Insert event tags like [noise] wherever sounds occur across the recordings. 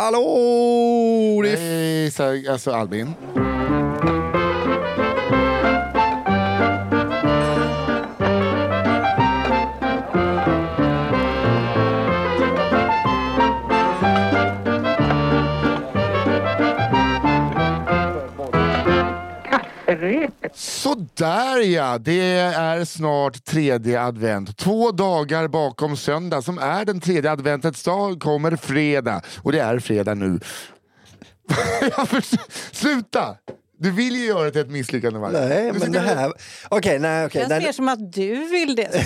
Hallå! Det är Hej, alltså Albin. Sådär ja, det är snart tredje advent. Två dagar bakom söndag som är den tredje adventets dag kommer fredag. Och det är fredag nu. [laughs] Sluta! Du vill ju göra det till ett misslyckande varje Nej, men det här... Okej, nej, okej. Det nej, känns mer som att du vill det. [laughs]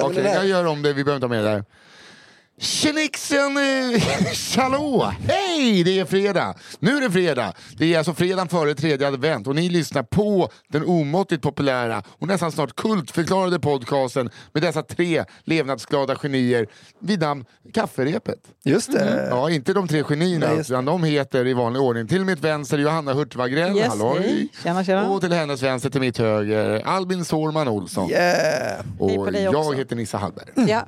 Okej, det där- jag gör om det. Vi behöver inte ha med det där. Tjenixen! eh, [laughs] Hallå! Hej! Det är fredag. Nu är det fredag. Det är alltså fredagen före tredje advent och ni lyssnar på den omåttligt populära och nästan snart kultförklarade podcasten med dessa tre levnadsglada genier vid namn Kafferepet. Just det. Ja, inte de tre genierna, Nej, utan de heter i vanlig ordning till mitt vänster Johanna Hurtig-Wagrell, Yes, halloj! Tjena, tjena. Och till hennes vänster till mitt höger Albin Sårman Olsson. Yeah. Och jag också. heter Nissa Hallberg. Ja,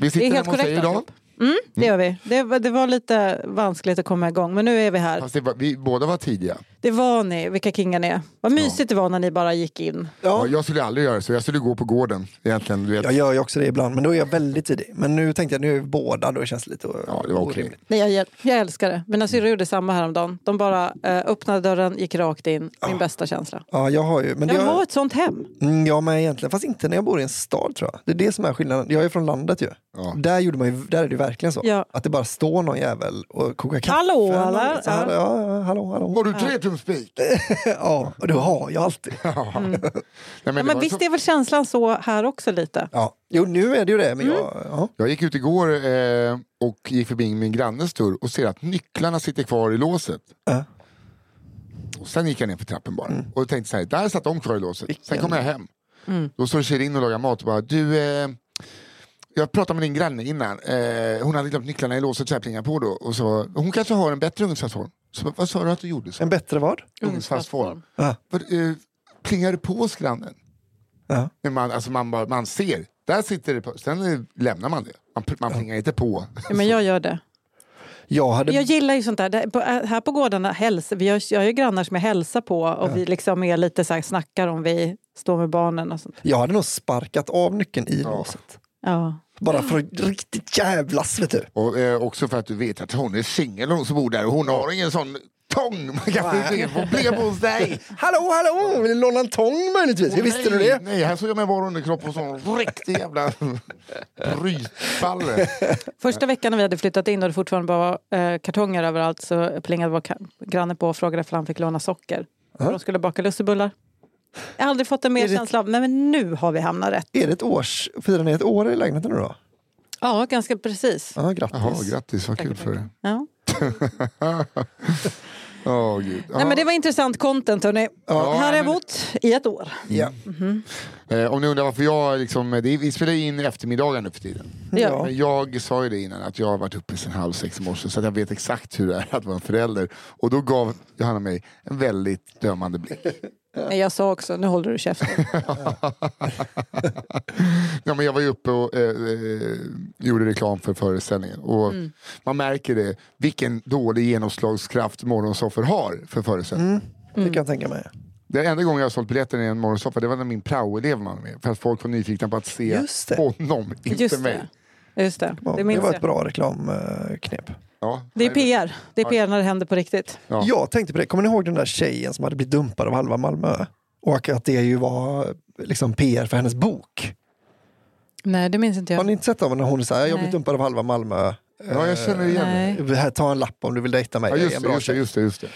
Vi det sitter är helt korrekt. idag. Mm, det gör vi. Det, var- det var lite vanskligt att komma igång, men nu är vi här. Det var, vi båda var tidiga. Det var ni, vilka kingar ni är. Vad mysigt det var när ni bara gick in. Ja. Ja, jag skulle aldrig göra så, jag skulle gå på gården. Egentligen, du vet. jag gör ju också det ibland, men då är jag väldigt tidig. Men nu tänkte jag, nu är vi båda, då känns det lite Ja, det var okej. orimligt. Nej, jag, jag älskar det. Mina syrror gjorde samma häromdagen. De bara eh, öppnade dörren, gick rakt in. Min bästa känsla. Ja, jag har ju... Men Jag vill jag, ett sånt hem. Mm, Ja, men egentligen. Fast inte när jag bor i en stad tror jag. Det är det som är skillnaden. Jag är från landet ju. Ja. Där, gjorde man ju, där är det verkligen så. Ja. Att det bara står någon jävel och kokar kaffe. Hallå, eller. Så här, ja, ja, hallå, hallå. Har du tretumsspik? [laughs] ja, och det har jag alltid. [laughs] Ja. Nej, men Ja, var men visst så- är väl känslan så här också lite? Ja. Jo, nu är det ju det. Men Mm. jag, ja. Jag gick ut igår eh, och gick förbi min grannes dörr och ser att nycklarna sitter kvar i låset. Ja. Och sen gick jag ner för trappen bara och tänkte så här, där satt de kvar i låset. Sen Vilken- kom jag hem. Mm. Då står Shirin och lagar mat och bara, du eh, jag pratade med din granne innan, eh, hon hade glömt nycklarna i låset så jag plingade på då. Och så, hon kanske har en bättre ugnsfastform. Så vad sa du att du gjorde? Så? En bättre vad? Ugnsfastform. Ja. Vad, eh, plingar du på hos grannen? Ja. Men man, alltså man, bara, man ser, där sitter det på. Sen eh, lämnar man det. Man, man plingar inte på. Ja, men jag gör det. Jag hade... Jag gillar ju sånt där. Det- på- äh, Här på gårdarna, häls, vi har, jag har ju grannar som jag hälsar på och vi liksom är lite så här, snackar om vi står med barnen och sånt. Jag hade nog sparkat av nyckeln i låset. Ja. Bara för att riktigt jävlas, vet du. Och eh, också för att du vet att hon är singel hon som bor där och hon har ingen sån tång. Man kan få problem hos dig. Hallå, hallå! Vill du låna en tång möjligtvis? Hur visste du nej, det? Nej, här såg jag med bara underkropp och sån riktig jävla brytballe. Första veckan när vi hade flyttat in och det fortfarande bara var eh, kartonger överallt så plingade vår granne på och frågade om han fick låna socker. För de skulle baka lussebullar. Jag har aldrig fått en mer känsla av, nej men nu har vi hamnat rätt. Är det ett års... Firar ni ett år i lägenheten nu då? Ja, ganska precis. Ja, grattis. Jaha, grattis, vad kul för dig. Ja. [laughs] Åh gud. Nej, men det var intressant content hörni. Ja, här har jag men- bott i ett år. Ja. Eh, om ni undrar varför jag liksom, det, vi spelar in eftermiddagar nu för tiden. Ja. Men jag sa ju det innan att jag har varit uppe sedan halv sex i morse så att jag vet exakt hur det är att vara en förälder. Och då gav Johanna mig en väldigt dömande blick. Men jag sa också, nu håller du käften. [laughs] Ja, men jag var ju uppe och eh, eh, gjorde reklam för föreställningen. Och Man märker det, vilken dålig genomslagskraft morgonsoffor har för föreställningen. Det kan jag tänka mig. Den enda gången jag har sålt biljetter i en morgonsoffa det var när min praoelev var med. För att folk var nyfikna på att se Just det. honom, inte Just mig. det. Just det, det det var ett jag. bra reklamknep. Ja, Det är PR. Det är PR när det händer på riktigt. Ja. Jag tänkte på det, kommer ni ihåg den där tjejen som hade blivit dumpad av halva Malmö? Och att det ju var liksom PR för hennes bok. Nej, det minns inte Har jag. ni inte sett av när hon säger jag Nej. blev dumpad av halva Malmö? Ja, jag känner igen det. Nej. Här, ta en lapp om du vill dejta mig. Ja, Jag är just, en bra just, det, just det, just det.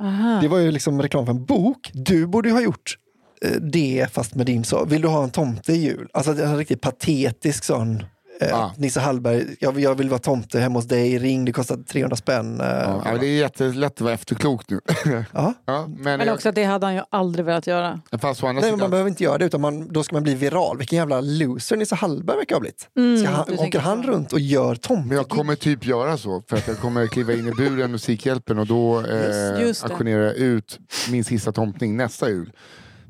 Aha. Det var ju liksom reklam för en bok. Du borde ju ha gjort eh, det fast med din så. Vill du ha en tomte i jul? Alltså det är en riktigt patetisk sån. Eh, Ah. Nisse Hallberg, jag, jag vill vara tomte hemma hos dig, ring, det kostar 300 spänn. Eh, Ja, det är jättelätt att vara efterklok nu. [laughs] ja. ja, men Men jag, också att det hade han ju aldrig velat göra. fast Nej, men man sidan, behöver inte göra det, utan man, då ska man bli viral. Vilken jävla loser Nisse Hallberg verkar ha blivit. Mm, Ska han, åker han så. runt och gör tomte? men jag kommer typ göra så. För att jag kommer kliva in i buren [laughs] Musikhjälpen och då eh, Just det. auktionera ut min sista tomtning nästa jul.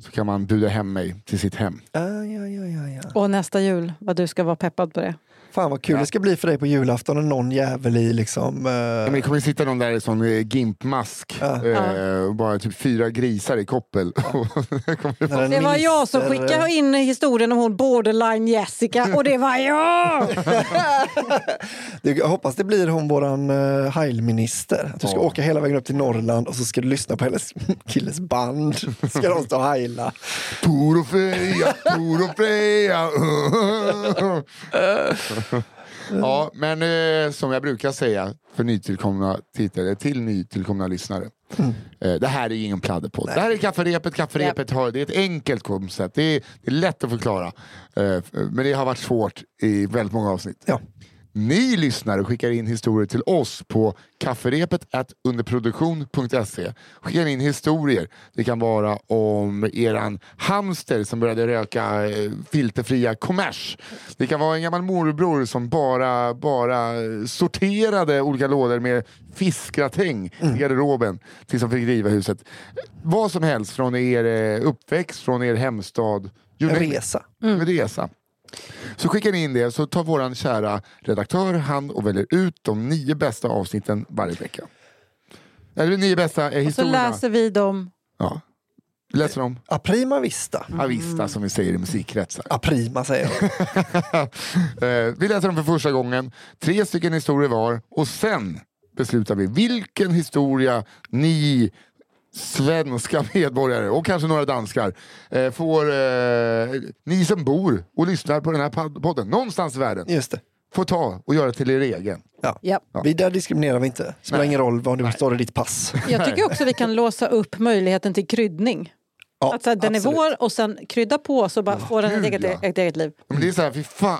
Så kan man buda hem mig till sitt hem. Ah, ja, ja, ja, ja. Och nästa jul, vad du ska vara peppad på det. Fan vad kul det ska bli för dig på julafton när någon jävel i liksom... eh, Ja, men det kommer sitta någon där i sån eh, gimpmask Ja. eh, och bara typ fyra grisar i koppel. [laughs] när en Det var jag som skickade in historien om hon borderline Jessica och det var jag! [laughs] Du, Jag hoppas det blir hon våran uh, heilminister. Att du ska Ja. åka hela vägen upp till Norrland och så ska du lyssna på hennes [laughs] killes band. Ska de stå och heila. Tor och Ja, men eh, som jag brukar säga för nytillkomna tittare, till nytillkomna lyssnare. Eh, det här är ingen pladderpodd. Det här är kafferepet. Kafferepet har, det är ett enkelt koncept. Det är, det är lätt att förklara. Eh, men det har varit svårt i väldigt många avsnitt. Ja. Ni lyssnare skickar in historier till oss på kafferepet underproduktion.se. Skickar in historier. Det kan vara om eran hamster som började röka eh, filterfria kommers. Det kan vara en gammal morbror som bara, bara sorterade olika lådor med fiskgratäng i garderoben tills de fick riva huset. Vad som helst från er eh, uppväxt, från er hemstad. En resa. En resa. Så skickar ni in det så tar våran kära redaktör hand och väljer ut de nio bästa avsnitten varje vecka. Eller de nio bästa eh, Så historierna. läser vi dem. Ja. Vi läser dem. Aprima vista. Avista som vi säger i musikkretsar. Aprima säger jag. [laughs] Eh, vi läser dem för första gången, tre stycken historier var och sen beslutar vi vilken historia ni svenska [laughs] medborgare och kanske några danskar eh, får, eh, ni som bor och lyssnar på den här pod- podden någonstans i världen Just det. får ta och göra till er egen. Ja. Ja. Vi där diskriminerar vi inte. Spelar Nej. ingen roll vad det står i ditt pass. Jag tycker också vi kan [laughs] låsa upp möjligheten till kryddning. Ja, Att så här, den absolut. är vår och sen krydda på så bara får den ett eget, ja. ett eget liv. Men det är så här, fy fan.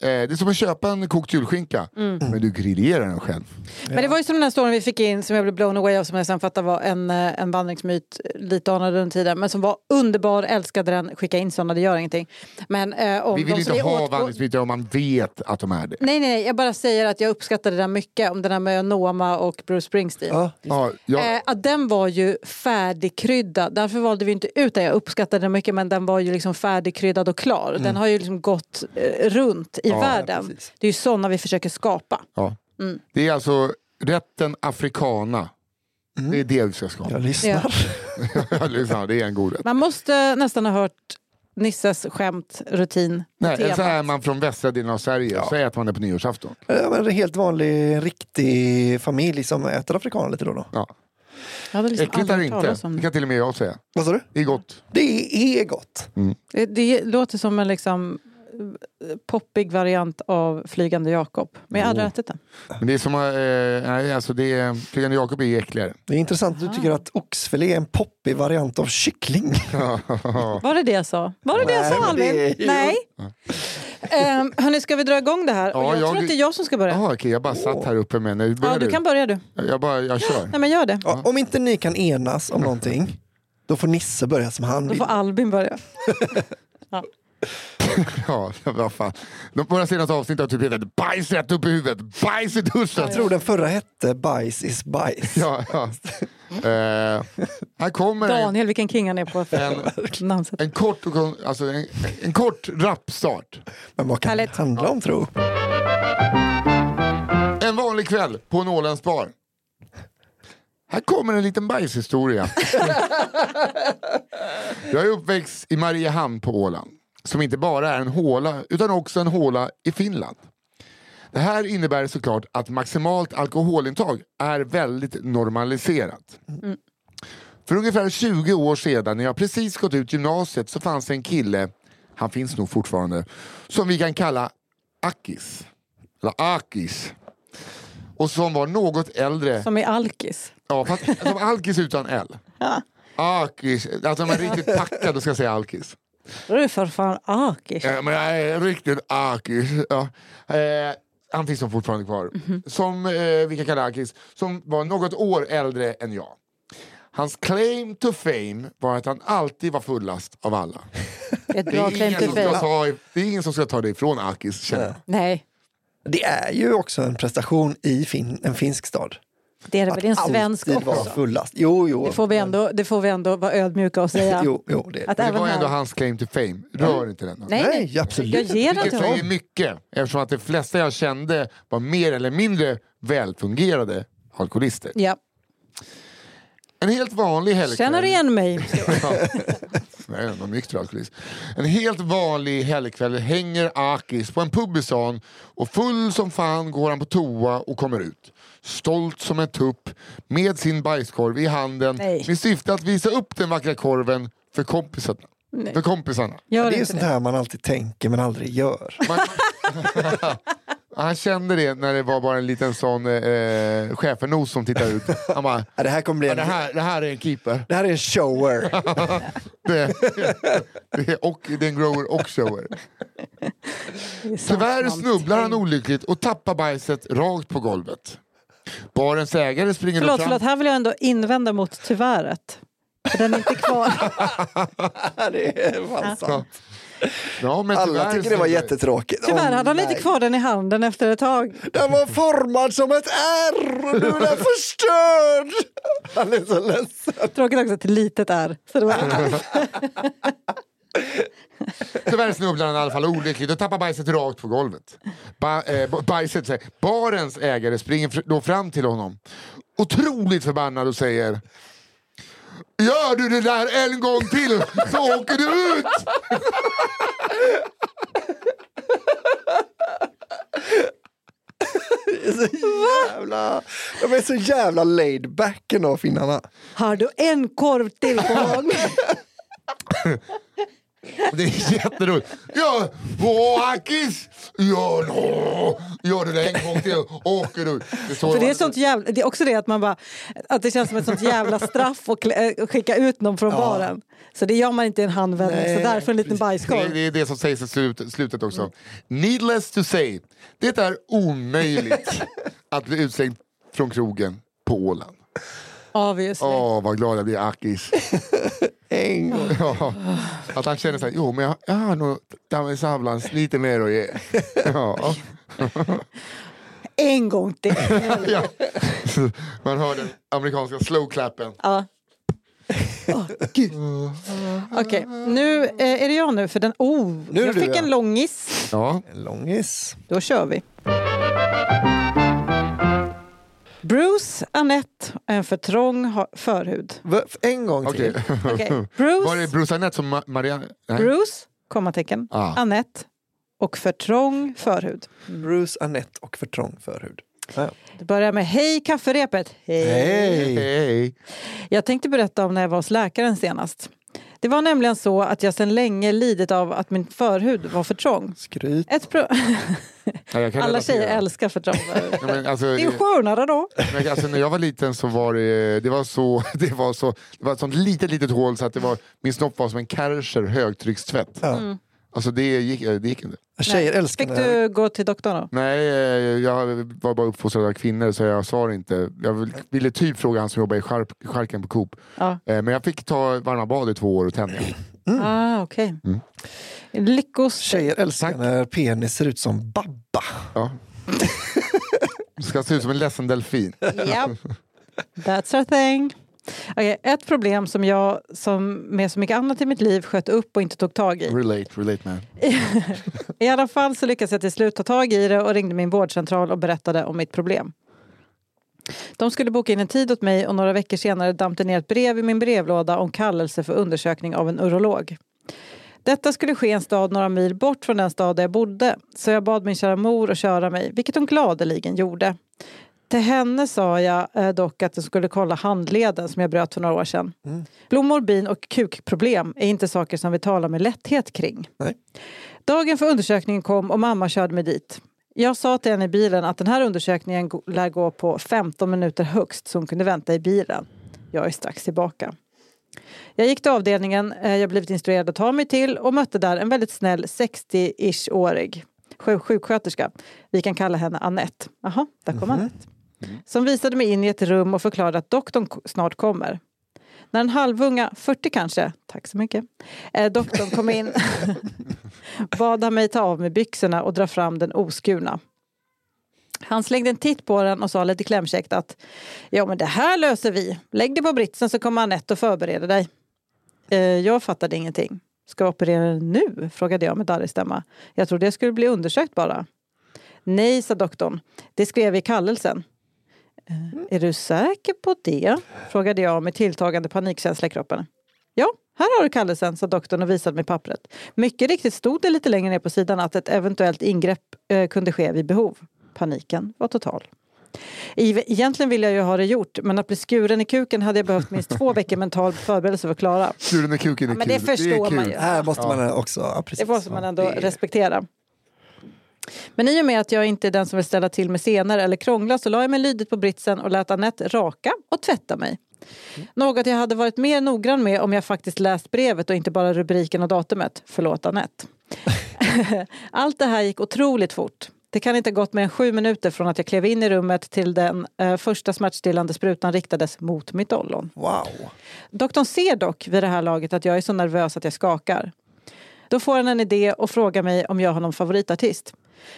Eh, det är som att köpa en kokt julskinka. Men du grillerar den själv. Men det var ju som den här storyn vi fick in som jag blev blown away av som jag sen fattade var en, eh, en vandringsmyt lite anad under tiden men som var underbar, älskade den, skicka in sådana, det gör ingenting. Men, eh, om Vi vill inte ha åt- vandringsmyter om man vet att de är det. Nej, nej, nej, jag bara säger att jag uppskattade där mycket om den här med Noma och Bruce Springsteen. Ja. Ja, jag, Eh, att den var ju färdigkryddad, därför valde vi inte ut den. Jag uppskattade den mycket men den var ju liksom färdigkryddad och klar. Den har ju liksom gått eh, runt i Ja, världen. precis. det är ju sådana vi försöker skapa. ja. Det är alltså rätten africana. Det är det vi ska skapa. Jag lyssnar. Ja, [laughs] lyssna, det är en god rätt. Man måste nästan ha hört Nisses skämt, rutin, Nej, tema. så är man från västra delen av Sverige så äter man det på nyårsafton. Ja, En helt vanlig, riktig familj som äter afrikaner lite då och då. Ja. Jag hade liksom Äckligt är det aldrig hört inte. om Det det. kan till och med jag säga. Vad sa du? Det är gott. Det är gott. Det, det låter som en liksom poppig variant av Flygande Jakob. Men jag har aldrig Oh. ätit den. Men det är som, eh, nej, alltså det är, Flygande Jakob är äckligare. Det är intressant att du tycker att oxfilé är en poppig variant av kyckling. [laughs] Var det det jag sa? Var det det jag Nej, sa men det Albin? ju- Nej. Um, hörni, ska vi dra igång det här? Ja, Och jag, jag- tror att det är jag som ska börja. Jaha, okej, jag bara satt här uppe med nu börjar Ja, du kan börja du. Jag, bara, jag kör. Nej men gör det. Ja, om inte ni kan enas om någonting, då får Nisse börja som han Då vill. får Albin börja. [laughs] Ja, [laughs] vad fan. De, våra senaste avsnitt har typ hetat bajs rätt upp i huvudet, bajs i duschen. Jag tror den förra hette Bajs is bajs. Ja, ja. Eh, här kommer en, Daniel, vilken king han är på för [laughs] namnsätt. en kort, och kon- alltså en, en kort rapstart. Men vad kan Härligt. det handla om tro? En vanlig kväll på en Ålands bar. Här kommer en liten bajshistoria. [laughs] Jag är uppväxt i Mariehamn på Åland. Som inte bara är en håla utan också en håla i Finland. Det här innebär såklart att maximalt alkoholintag är väldigt normaliserat. För ungefär 20 år sedan när jag precis gått ut gymnasiet så fanns det en kille, han finns nog fortfarande, som vi kan kalla Akis. Eller Akis. Och som var något äldre. Som i Alkis. Ja, fast som alkis utan L. [laughs] Ja. Akis. Alltså man är riktigt packad då ska säga alkis. Då är för fan Akish. Ja, men jag är riktigt akis. Ja. Eh, han finns nog fortfarande kvar. Som eh, vi kan kalla akis. Som var något år äldre än jag. Hans claim to fame var att han alltid var fullast av alla. [laughs] Ett Det bra är, claim ingen to som ska fame. ta, det är ingen som ska ta det ifrån Akis känner jag. Nej. Det är ju också en prestation i fin en finsk stad. Det är det väl en svensk också? fullast. Jo, jo. Det får, vi ändå, det får vi ändå vara ödmjuka och säga. [laughs] Jo, jo, det. Att Det var ändå här- hans claim to fame. Rör inte den. Nej, nej. Nej, absolut. Jag ger den till säger honom. mycket eftersom att de flesta jag kände var mer eller mindre välfungerade alkoholister. Ja. En helt vanlig helgkväll. Känner du igen mig? [laughs] Nej, någon nykter alkoholist. En helt vanlig helgkväll hänger Akis på en pub i stan och full som fan går han på toa och kommer ut. Stolt som en tupp med sin bajskorv i handen Nej. med syfte att visa upp den vackra korven för kompisarna. Nej. För kompisarna. Gör Det är sånt det. här man alltid tänker men aldrig gör. Man, [laughs] han kände det när det var bara en liten sån eh, schäfernos som tittade ut. Han bara, Ja, det här kommer bli en, det, här, det här är en keeper. det här är en shower. [laughs] Det, det är, och, det är en grower och shower. Tyvärr snubblar han olyckligt och tappar bajset rakt på golvet. Barens ägare springer Förlåt, fram. förlåt, här vill jag ändå invända mot tyvärret. För Den är inte kvar. [laughs] det är fan sant. Ja, men Alla tycker det var jättetråkigt. Tyvärr Åh, hade han inte nej. kvar den i handen efter ett tag. Den var formad som ett R och nu är den förstörd. Han är så ledsen. Tråkigt också att ett litet är. Så det var [laughs] [laughs] Tyvärr snubblar han i alla fall olyckligt och tappar bajset rakt på golvet. Ba, eh, ba- bajset, säger- barens ägare springer då fram till honom. Otroligt förbannad och säger Gör du det där en gång till så åker du ut! [laughs] Det är så jävla, de är så jävla laid back ändå finnarna. Har du en korv till på [laughs] gång? Det är jätteroligt. Ja, åh, Akis! Ja, no. Gör det en gång till åker ut. Det är, så För det är, sånt jävla, det är också det att man bara, att det känns som ett sånt jävla straff att skicka ut någon från baren. Så det gör man inte i en handvändning. Nej, så därför en liten bajskorv. det är det som sägs i slut, slutet också. Needless to say, det är omöjligt [laughs] att bli utslängd från krogen på Åland. Obviously. Åh, vad glad jag blir, Akis. [laughs] En gång. [laughs] Ja, att han känner sig, jo men jag, jag har nog Dame Savlans lite mer att ge. [laughs] Ja. [laughs] En gång till. Ja. Man hör den amerikanska slow-clappen. Ja. Åh, gud. Okej, nu eh, är det jag nu. För den, oh, Nu jag fick ja. en långis. Ja. En långis. Då kör vi. Bruce, Annette, en för trång förhud. Va- En gång till. Okej. [laughs] Okej. Var det Bruce, Bruce Anette som Ma- Marianne? Nej. Bruce, kommatecken, Ah. Annette och för trång förhud. Bruce, Annette och för trång förhud. Ja. Det börjar med Hej kafferepet! Hej. Hej! Hej. Jag tänkte berätta om när jag var hos läkaren senast. Det var nämligen så att jag sedan länge lidit av att min förhud var för trång. Skryt. Ett pro- Ja, [laughs] Alla tjejer älskar för trång. Ja, alltså, Det är skönare då. Men alltså, när jag var liten så var det, det var så, [laughs] det var så, det var ett sånt litet litet hål så att det var, min snopp var som en Kärcher högtryckstvätt. Ja. Alltså det gick, det gick inte. Tjejer älskar Fick när... du gå till doktorn då? Nej, eh, jag var bara uppfostrad av kvinnor så jag sa det inte. Jag vill- ville typ fråga han som jobbar i skärp, skärken på Coop. Ja. Eh, Men jag fick ta varma bad i två år och tänja. Ah, okej. Mm. Lyckos... Tjejer älskar Tack. när penis ser ut som Babba. Ja. Det ska se ut som en ledsen delfin. Yep. That's our thing. Okej, ett problem som jag, som med så mycket annat i mitt liv, sköt upp och inte tog tag i. Relate, relate man. [laughs] I alla fall så lyckades jag till slut ta tag i det och ringde min vårdcentral och berättade om mitt problem. De skulle boka in en tid åt mig och några veckor senare damp det ner ett brev i min brevlåda om kallelse för undersökning av en urolog. Detta skulle ske i en stad några mil bort från den stad där jag bodde så jag bad min kära mor att köra mig, vilket hon gladeligen gjorde. Till henne sa jag eh, dock att jag skulle kolla handleden som jag bröt för några år sedan. Blommor, bin och kukproblem är inte saker som vi talar med lätthet kring. Nej. Dagen för undersökningen kom och mamma körde mig dit. Jag sa till henne i bilen att den här undersökningen lär gå på 15 minuter högst så hon kunde vänta i bilen. Jag är strax tillbaka. Jag gick till avdelningen eh, jag blivit instruerad att ta mig till och mötte där en väldigt snäll 60-ish-årig sjuk- sjuksköterska. Vi kan kalla henne Annette. Jaha, där kom Annette. Som visade mig in i ett rum och förklarade att doktorn snart kommer. När den halvunga, 40 kanske, tack så mycket, eh, doktorn kom in [laughs] bad han mig ta av mig byxorna och dra fram den oskurna. Han slängde en titt på den och sa lite klämkäckt att ja men det här löser vi. Lägg dig på britsen så kommer Anette och förbereder dig. Eh, jag fattade ingenting. Ska jag operera nu? frågade jag med darrig stämma. Jag trodde jag skulle bli undersökt bara. Nej, sa doktorn. Det skrev vi i kallelsen. Eh, är du säker på det? frågade jag med tilltagande panikkänsla i kroppen. Ja, här har du kallelsen, sa doktorn och visade mig pappret. Mycket riktigt stod det lite längre ner på sidan att ett eventuellt ingrepp eh, kunde ske vid behov. Paniken var total. Egentligen ville jag ju ha det gjort, men att bli skuren i kuken hade jag behövt minst två veckor mental förberedelse för att klara. Skuren i kuken är Ja, men kul. det förstår är man kul. ju. Här måste man också... Ja, precis. Det måste man ändå Ja, det- respektera. Men i och med att jag inte är den som vill ställa till med scener eller krångla så la jag mig lydigt på britsen och lät Anette raka och tvätta mig. Något jag hade varit mer noggrann med om jag faktiskt läst brevet och inte bara rubriken och datumet. Förlåt Anette. [laughs] Allt det här gick otroligt fort. Det kan inte ha gått mer än sju minuter från att jag klev in i rummet till den eh, första smärtstillande sprutan riktades mot mitt ollon. Wow. Doktorn ser dock vid det här laget att jag är så nervös att jag skakar. Då får han en idé och frågar mig om jag har någon favoritartist.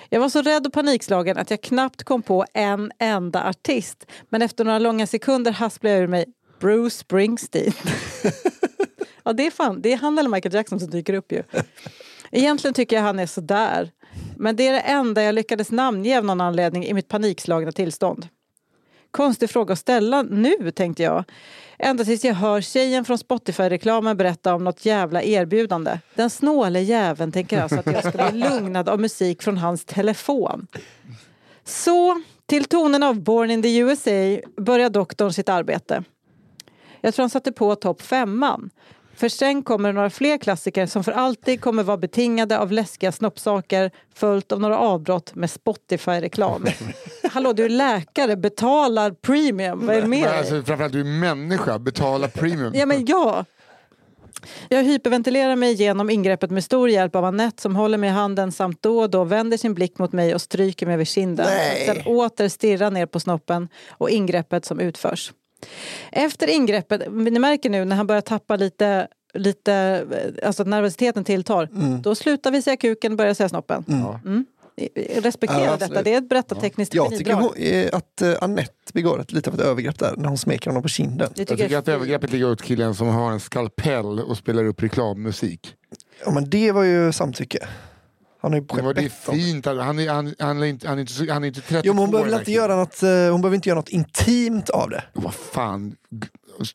Jag var så rädd och panikslagen att jag knappt kom på en enda artist. Men efter några långa sekunder hasplade jag ur mig Bruce Springsteen. [laughs] ja, det är fan, det är han eller Michael Jackson som dyker upp ju. Egentligen tycker jag han är sådär. Men det är det enda jag lyckades namnge av någon anledning i mitt panikslagna tillstånd. Konstig fråga att ställa nu, tänkte jag. Ända tills jag hör tjejen från Spotify-reklamen berätta om något jävla erbjudande. Den snåle jäveln tänker alltså att jag ska bli [laughs] lugnad av musik från hans telefon. Så, till tonen av Born in the USA börjar doktorn sitt arbete. Jag tror han satte på topp femman. För sen kommer några fler klassiker som för alltid kommer vara betingade av läskiga snoppsaker följt av några avbrott med Spotify-reklam. [laughs] Hallå, du är läkare, betalar premium. Vad är det med Men alltså, framförallt du är människa, betala premium. Ja, men ja. Jag hyperventilerar mig igenom ingreppet med stor hjälp av Annette som håller mig i handen samt då och då vänder sin blick mot mig och stryker mig över kinden. Nej. Sen åter stirrar ner på snoppen och ingreppet som utförs. Efter ingreppet, ni märker nu när han börjar tappa lite lite, alltså att nervositeten tilltar, då slutar vi säga kuken och börjar säga snoppen. Mm. Respektera Ja, detta, det är ett berättartekniskt Jag tycker hon, eh, att eh, Annette begår ett, lite av ett övergrepp där när hon smeker honom på kinden. Jag tycker tycker jag att är övergreppet ligger åt killen som har en skalpell och spelar upp reklammusik. Ja, men det var ju samtycke. Han har ju det är fint, han är, han, han, är inte, han, är inte, han är inte 32 Jo, men hon år, behöver inte göra något, eh, hon behöver inte göra något intimt av det. Vad fan.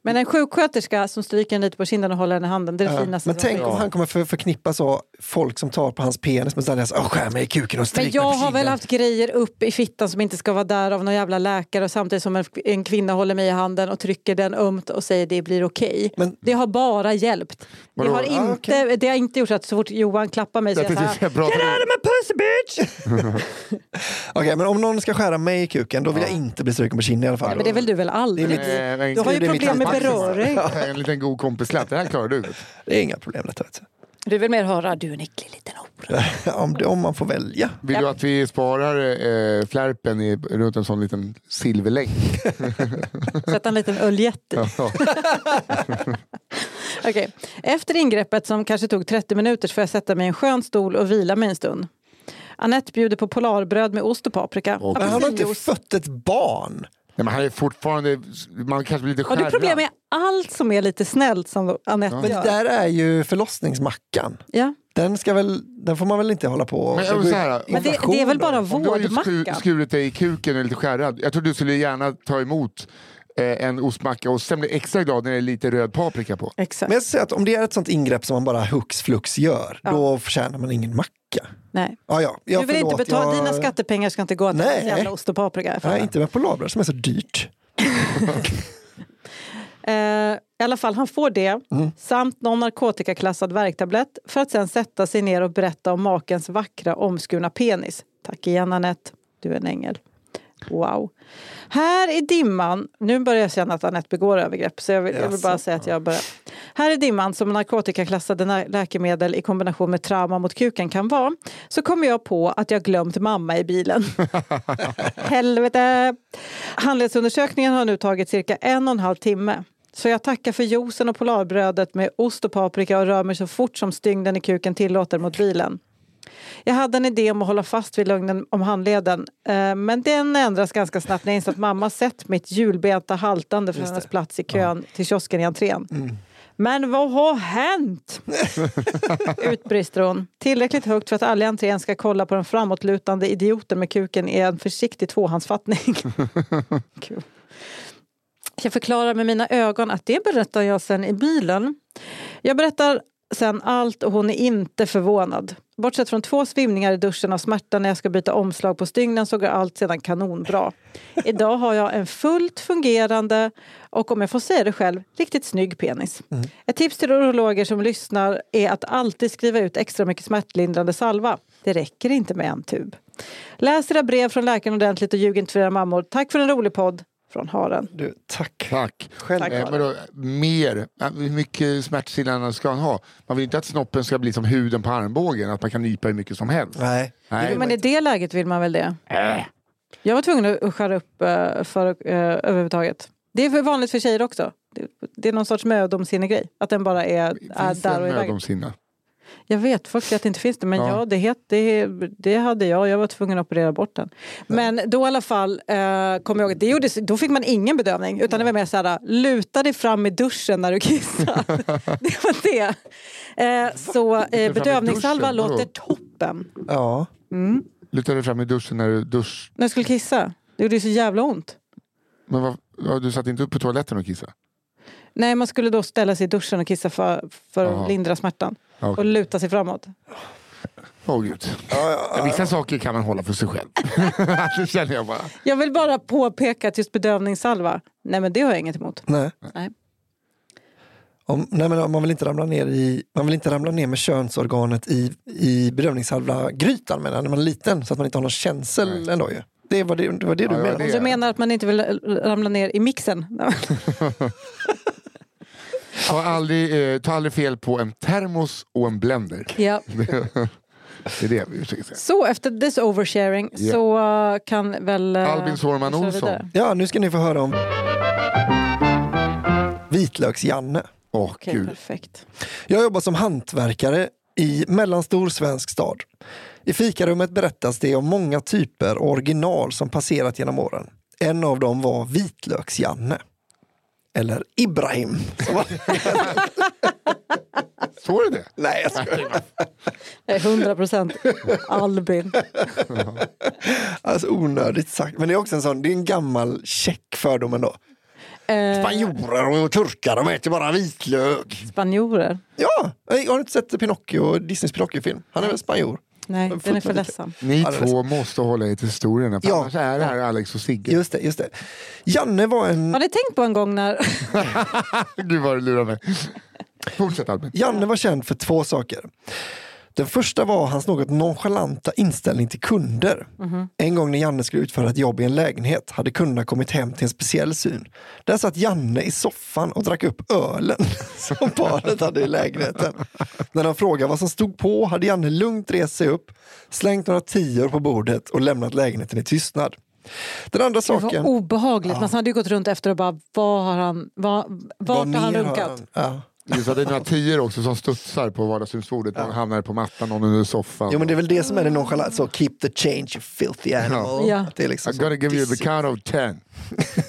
Men en sjuksköterska som stryker en lite på kinden och håller henne i handen, det är det finaste Men tänk om han kommer för, förknippa så folk som tar på hans penis med sådär, oh, skär mig i kuken och Men stryk mig jag på har väl haft grejer upp i fittan som inte ska vara där av någon jävla läkare och samtidigt som en, en kvinna håller mig i handen och trycker den ömt och säger det blir okej. Men- Det har bara hjälpt. Det har, Ah, inte, okej. det har inte gjort att så fort Johan klappar mig så jag så pratar Get out of my pussy bitch! [laughs] [laughs] Okej, men om någon ska skära mig i kuken, då vill jag inte bli struken på kinden i alla fall. Men det väl du väl aldrig? Mitt- Du har ju det är mitt problem med beröring. En liten god kompislapp, det här klarar du. Det är inga problem detta. Vet Du vill mer höra du är en äcklig liten hora. [laughs] om, om man får välja. Vill du att vi sparar eh, flärpen i, runt en sån liten silverlänk? [laughs] Sätta en liten öljätte i. [laughs] Okej. Efter ingreppet som kanske tog 30 minuter så får jag sätta mig i en skön stol och vila mig en stund. Annette bjuder på polarbröd med ost och paprika. Och- Men han har inte fött ett barn. Nej, men han är fortfarande, man kanske blir lite Har du skärrad. problem med allt som är lite snällt som Anette Men det gör? där är ju förlossningsmackan. Ja. Den, ska väl, den får man väl inte hålla på och Men i säga, Men det, det är väl bara då? Om du har skurit dig i kuken och är lite skärrad. Jag tror du skulle gärna ta emot en ostmacka och sen bli extra glad när det är lite röd paprika på. Exakt. Men jag säger att om det är ett sånt ingrepp som man bara hux flux gör, Ja. då förtjänar man ingen macka. Nej. Ja, ja, ja, Du vill inte förlåt, betala, jag- dina skattepengar ska inte gå till Nej. jävla ost och paprika. Nej, inte med polarbröd som är så dyrt. [laughs] Eh, I alla fall, han får det Mm. samt någon narkotikaklassad värktablett för att sen sätta sig ner och berätta om makens vackra omskurna penis. Tack igen Anette, du är en ängel. Wow. Här i dimman, nu börjar jag känna att Anette begår övergrepp så jag vill, jag vill bara säga att jag börjar. Här i dimman som narkotikaklassade läkemedel i kombination med trauma mot kuken kan vara så kommer jag på att jag glömt mamma i bilen. [laughs] Helvete! Handledsundersökningen har nu tagit cirka en och en halv timme. Så jag tackar för juicen och polarbrödet med ost och paprika och rör mig så fort som stygnden i kuken tillåter mot bilen. Jag hade en idé om att hålla fast vid lögnen om handleden eh, men den ändras ganska snabbt när jag inser att mamma sett mitt hjulbenta haltande från hennes plats i kön till kiosken i entrén. Men vad har hänt? [laughs] Utbrister hon. Tillräckligt högt för att alla i entrén ska kolla på den framåtlutande idioten med kuken i en försiktig tvåhandsfattning. [laughs] Jag förklarar med mina ögon att det berättar jag sen i bilen. Jag berättar sen allt och hon är inte förvånad. Bortsett från två svimningar i duschen av smärta när jag ska byta omslag på stygnen så går allt sedan kanonbra. Idag har jag en fullt fungerande och om jag får säga det själv, riktigt snygg penis. Ett tips till urologer som lyssnar är att alltid skriva ut extra mycket smärtlindrande salva. Det räcker inte med en tub. Läs era brev från läkaren ordentligt och ljug inte för era mammor. Tack för en rolig podd. Från Haren. Du, tack. Tack. Själv. Tack. Eh, men då, mer, eh, hur mycket smärtstillande ska han ha? Man vill inte att snoppen ska bli som huden på armbågen, att man kan nypa hur mycket som helst. Nej. Nej. Jo, men i det läget vill man väl det? Äh. Jag var tvungen att skära upp eh, för, eh, överhuvudtaget. Det är för vanligt för tjejer också. Det, det är någon sorts mödomsinne grej. Att den bara är, är Finns där och det i en vägen. Jag vet, folk säger att det inte finns det. Men Ja. ja, det, het, det, det hade jag. Jag var tvungen att operera bort den. Men då i alla fall, eh, kommer jag ihåg, det gjordes, då fick man ingen bedövning. Utan det var mer så här, luta dig fram i duschen när du kissar. [laughs] det var det. Eh, så eh, bedövningssalva låter toppen. Ja. Lutar du fram i duschen när du dusch... När jag skulle kissa. Det gjorde ju så jävla ont. Men vad, ja, du satt inte upp på toaletten och kissade? Nej, man skulle då ställa sig i duschen och kissa för, för att lindra smärtan. Ja, Och luta sig framåt. Åh gud. Ja, Vissa saker kan man hålla för sig själv. [laughs] det känner jag bara. Jag vill bara påpeka att just bedövningssalva, nej men det har jag inget emot. Nej. Nej. Om, nej men man, vill inte ramla ner i, man vill inte ramla ner med könsorganet i, i bedövningssalva-grytan menar när man är liten så att man inte har någon känsel Nej. ändå ju. Det var det, det, var det Ja, du ja, menade? Du menar att man inte vill ramla ner i mixen? [laughs] [laughs] Ta aldrig, eh, ta aldrig fel på en termos och en blender. ja. [laughs] Det är det vi försöker säga. Så efter this oversharing Ja. så uh, kan väl... uh, Albin Sårman vi Olsson. vidare. Ja, nu ska ni få höra om Vitlöks-Janne. Åh Okej, gud. perfekt. Jag jobbar som hantverkare i mellanstor svensk stad. I fikarummet berättas det om många typer och original som passerat genom åren. En av dem var Vitlöks-Janne. Eller Ibrahim. Som var... Så är det det? Nej, jag skojar. Det är 100 procent Albin. Alltså onödigt sagt. Men det är också en sån, det är en gammal check fördom ändå. Eh, Spanjorer och turkar, de äter bara vitlök. spanjorer? Ja, har du inte sett Pinocchio, Disneys Pinocchio-film? Han är väl spanjor? Nej, den är för ledsam. Ni två måste hålla er till historierna, för Ja. annars är det här Alex och Sigge. Just det, just det. Janne var en, Har ni tänkt på en gång när... [laughs] Gud vad du lurar mig. Fortsätt Albin. Janne var känd för två saker. Den första var hans något nonchalanta inställning till kunder. En gång när Janne skulle utföra ett jobb i en lägenhet hade kunderna kommit hem till en speciell syn. Där satt Janne i soffan och drack upp ölen [laughs] som paret hade i lägenheten. När de frågade vad som stod på hade Janne lugnt rest sig upp, slängt några tior på bordet och lämnat lägenheten i tystnad. Den andra Det var saken... obehagligt. Man hade ju gått runt efter och bara, vad har han, vad, vart har han runkat? Ja. Att det är några tior också som studsar på vardagsrumsbordet. Någon hamnar på mattan, någon under soffan. Jo men det är väl det som är det nonchalanta, så keep the change you filthy animal. Ja. Att Det är liksom I'm gonna give you the count of ten.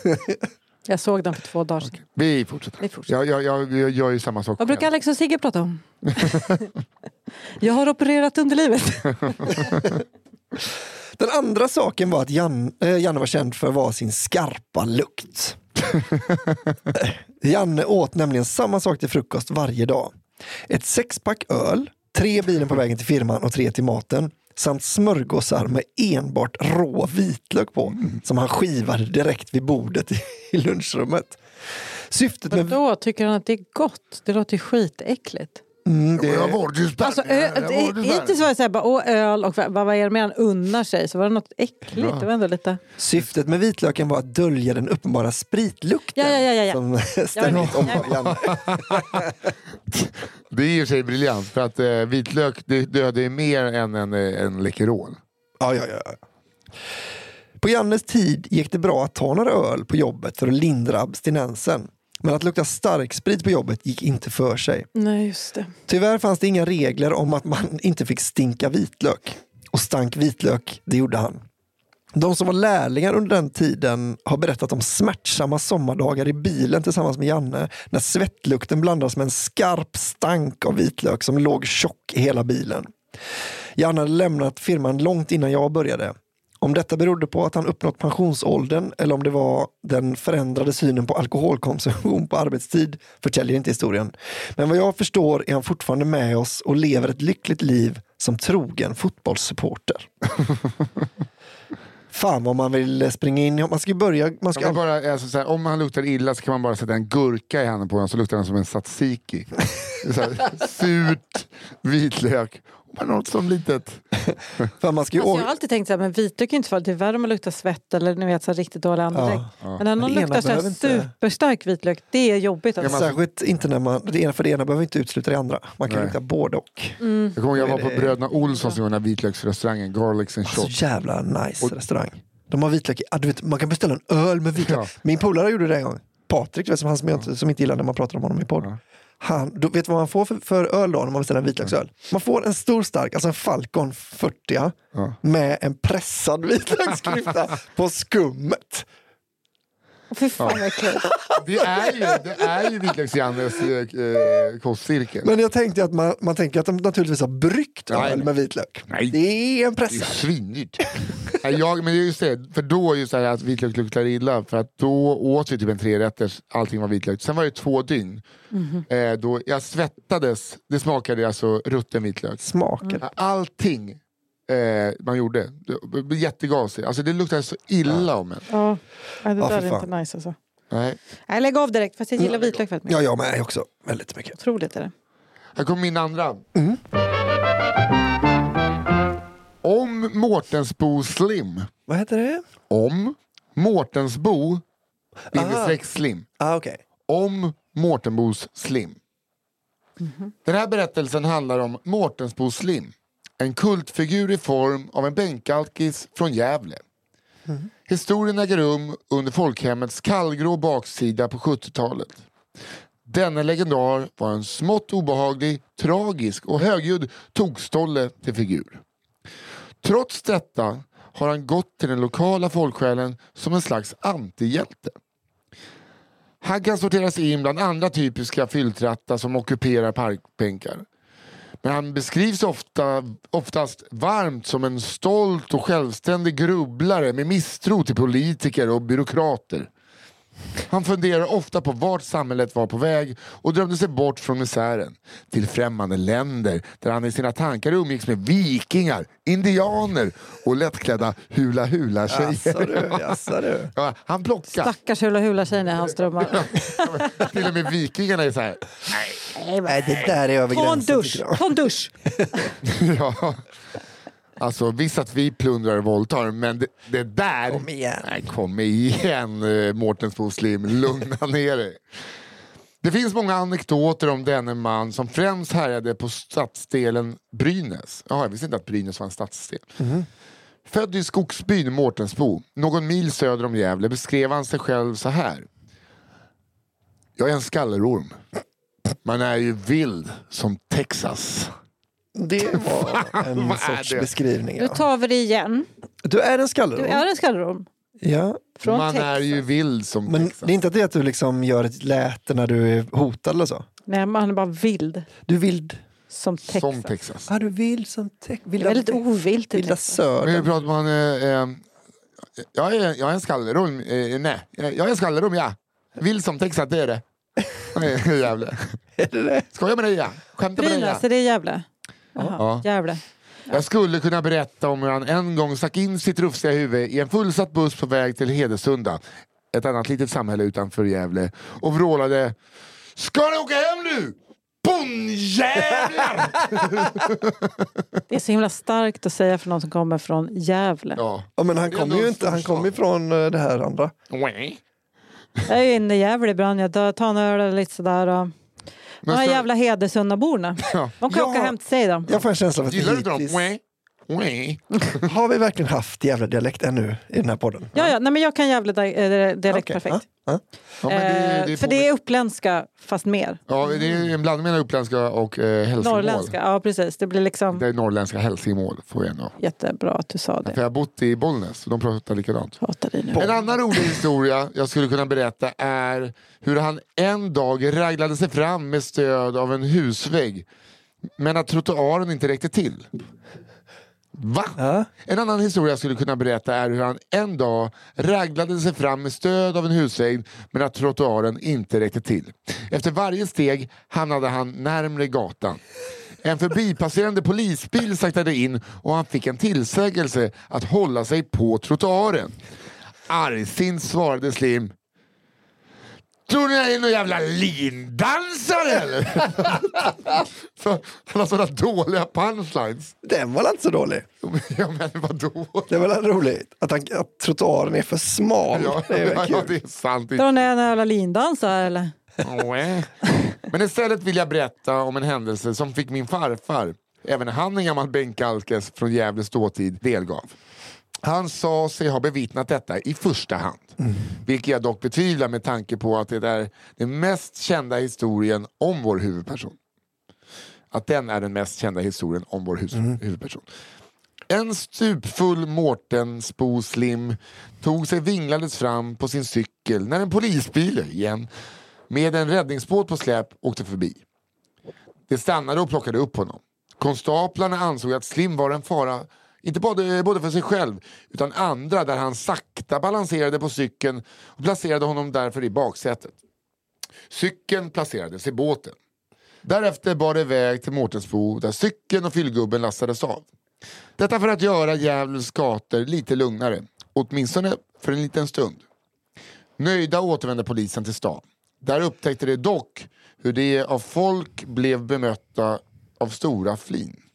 [laughs] Jag såg den för två dagar sedan. Vi fortsätter. Vi fortsätter. Jag, jag, jag, jag gör ju samma sak Vad brukar. Alex och Sigge prata om? [laughs] jag har opererat underlivet. [laughs] Den andra saken var att Jan, eh, Janne var känd för var sin skarpa lukt. [laughs] Janne åt nämligen samma sak till frukost varje dag. Ett sexpack öl, tre bilen på vägen till firman och tre till maten samt smörgåsar med enbart rå vitlök på som han skivade direkt vid bordet i [laughs] lunchrummet. Syftet Men Då tycker han att det är gott. Det låter ju skitäckligt. Mm, det, Jag var ju Alltså, ö, hittills var det såhär, bara, öl och vad, vad är det mer han unnar sig? Så var det något äckligt. Ja. Det var ändå lite... Syftet med vitlöken var att dölja den uppenbara spritlukten Ja, ja, ja, ja, som ständigt Ja, [laughs] omgav. [laughs] Det är i och för sig briljant för att eh, vitlök det dödar ju mer än en, eh, en Läkerol. Ja, ja, ja. På Jannes tid gick det bra att ta några öl på jobbet för att lindra abstinensen. Men att lukta starksprit på jobbet gick inte för sig. Nej, just det. Tyvärr fanns det inga regler om att man inte fick stinka vitlök. Och stank vitlök, det gjorde han. De som var lärlingar under den tiden har berättat om smärtsamma sommardagar i bilen tillsammans med Janne när svettlukten blandas med en skarp stank av vitlök som låg tjock i hela bilen. Janne hade lämnat firman långt innan jag började. Om detta berodde på att han uppnått pensionsåldern eller om det var den förändrade synen på alkoholkonsumtion på arbetstid förtäljer inte historien. Men vad jag förstår är han fortfarande med oss och lever ett lyckligt liv som trogen fotbollssupporter. [laughs] Fan vad man vill springa in i... Man ska ju börja... Man ska man bara, eh, alltså, såhär, om han luktar illa så kan man bara sätta en gurka i handen på honom så luktar han som en tzatziki. [laughs] såhär, surt, vitlök bara något som litet. [laughs] Fan, man ska ju Alltså, jag har alltid tänkt att vitlök är inte farligt. Det är värre om man luktar svett eller ni vet, så riktigt dålig andedräkt. Men när någon Men det ena luktar så här behöver inte- superstark vitlök, det är jobbigt. Alltså. Ja, Särskilt inte när man... Det ena, för det ena behöver inte utesluta det andra. Man kan Nej. lukta både och. Mm. Jag kommer ihåg jag var på Bröderna Olssons en gång, den här vitlöksrestaurangen, Garlics and Så Shots. jävla nice Och- restaurang. De har vitlök i, du vet, man kan beställa en öl med vitlök. Ja. Min polare gjorde det en gång. Patrik, som, han som, jag inte, som inte gillar när man pratar om honom i podd. Ja. Han, du vet vad man får för, för öl då när man beställer en vitlöksöl? Man får en stor stark, alltså en Falcon 40 Ja. med en pressad [laughs] vitlöksklyfta på skummet. Fy fan äckligt. Det är ju, det är ju vitlöks-Jannes eh, kostcirkel. Men jag tänkte att man, man tänker att de naturligtvis har bryggt Nej. öl med vitlök. Nej. Det är en Det är svindyrt. Jag, men det är just det, för då är ju så här att vitlök luktar illa, för att då åt vi typ en trerätters, allting var vitlök. Sen var det två dygn. Eh, då jag svettades, det smakade alltså rutten vitlök. Smaken. Allting eh, man gjorde, jättegasigt. Alltså det luktade så illa om en. Ja, ja, det Ja, där är fan. inte nice alltså. Nej. Nej, lägg av direkt, fast jag gillar vitlök väldigt mycket. Ja, jag med också. Väldigt mycket. Otroligt är det. Här kommer min andra. Om Mårtensbo Slim. Vad heter det? Om Mårtensbo bindestreck Aha. Slim. Ah, okej. Om Mårtenbos Slim. Den här berättelsen handlar om Mårtensbo Slim. En kultfigur i form av en bänkalkis från Gävle. Historien äger rum under folkhemmets kallgrå baksida på 70-talet. Denne legendar var en smått obehaglig, tragisk och högljudd tokstolle till figur. Trots detta har han gått till den lokala folksjälen som en slags antihjälte. Han kan sorteras in bland andra typiska fylltrattar som ockuperar parkbänkar. Men han beskrivs ofta, oftast varmt som en stolt och självständig grubblare med misstro till politiker och byråkrater. Han funderar ofta på vart samhället var på väg och drömde sig bort från misären. Till främmande länder där han i sina tankar umgicks med vikingar, indianer och lättklädda hula-hula-tjejer. Jaså du, jaså du. Ja, han plockar. Stackars hula hula tjejen i hans drömmar. [laughs] Till och med vikingarna är så här. Nej, det där är över Ta en dusch! Ta en dusch! [laughs] Ja. Alltså visst att vi plundrar och våldtar men det, det där... Kom igen. Nej, kom igen uh, Mårtensbo Slim, lugna [laughs] ner dig. Det finns många anekdoter om denne man som främst härjade på stadsdelen Brynäs. Jaha, jag visste inte att Brynäs var en stadsdel. Född i skogsbyn Mårtensbo, någon mil söder om Gävle, beskrev han sig själv så här. Jag är en skallerorm. Man är ju vild som Texas. Det var en är sorts beskrivning. Nu Ja. tar vi det igen. Du är en Du skallerorm. är en skallerorm. Ja. Från Man Texas. är ju vild som Men Texas. det är inte att det är att du liksom gör ett läte när du är hotad eller så? Nej, man är bara vild. Du vild. Som Texas. Som Texas. Ah, du vild som tex. Det är Vilda, väldigt ovilt i vilda Texas. Men hur södern. pratar man? Eh, eh, jag, är, jag är en skallerorm. Eh, nej, jag är en skallerorm ja. Vild som Texas, det är det. [laughs] Nej, Jävlar. Är det det? Skojar med dig ja. Skämtar med dig Brynäs, ja. är det Gävle? Jaha, Ja. Jag skulle kunna berätta om hur han en gång stack in sitt rufsiga huvud i en fullsatt buss på väg till Hedesunda. Ett annat litet samhälle utanför Gävle. Och vrålade Ska ni åka hem nu? Bonnjävlar! [laughs] Det är så himla starkt att säga för någon som kommer från Gävle. ja. Ja, men han kommer ju inte, han kommer ifrån eh, det här andra. Jag är ju inne i Gävle ibland. Jag tar en öl och lite sådär. Och... De här så- jävla Hedesundaborna. Ja. De kan Ja. åka hem till sig då. Jag får en känsla av att Gillar du inte dem? Har vi verkligen haft jävla dialekt ännu i den här podden? Ja, ja. Nej, men jag kan jävla eh, dialekt Okej, perfekt. ja, ja. Ja, det, Eh, det för det är uppländska fast mer. Ja, det är en blandning mellan uppländska och eh, hälsingemål. Norrländska, ja precis. Det blir liksom Det är norrländska hälsingemål får jag ändå. jättebra att du sa För det. jag har bott i Bollnäs och de pratar likadant. Hatar dig nu. En annan rolig historia jag skulle kunna berätta är hur han en dag raglade sig fram med stöd av en husvägg men att trottoaren inte räckte till. Va? Ja. En annan historia jag skulle kunna berätta är hur han en dag raglade sig fram med stöd av en husvägg men att trottoaren inte räckte till. Efter varje steg hamnade han närmre gatan. En förbipasserande polisbil saktade in och han fick en tillsägelse att hålla sig på trottoaren. Argsint svarade Slim. Tror ni jag är någon jävla lindansare eller? Så, han har sådana dåliga punchlines. Den var inte så dålig? Ja men vadå? Det är väl roligt att, han, att trottoaren är för smal. Ja, det är ja, ja, det är sant. Drar ni en jävla lindansare eller? Åh. Men istället vill jag berätta om en händelse som fick min farfar, även han en gammal bänkalkes från Gävles dåtid, delgav. Han sa sig ha bevittnat detta i första hand. Vilket jag dock betvivlar med tanke på att det är den mest kända historien om vår huvudperson. Att den är den mest kända historien om vår hus- huvudperson. En stupfull Mårtensbo Slim tog sig vinglandes fram på sin cykel när en polisbil, igen, med en räddningsbåt på släp åkte förbi. Det stannade och plockade upp honom. Konstaplarna ansåg att Slim var en fara, inte både, både för sig själv utan andra där han sakta balanserade på cykeln och placerade honom därför i baksätet. Cykeln placerades i båten. Därefter bar det iväg till Mårtensbo där cykeln och fyllgubben lastades av. Detta för att göra Gävles gator lite lugnare, åtminstone för en liten stund. Nöjda återvände polisen till stan. Där upptäckte de dock hur de av folk blev bemötta av stora flin.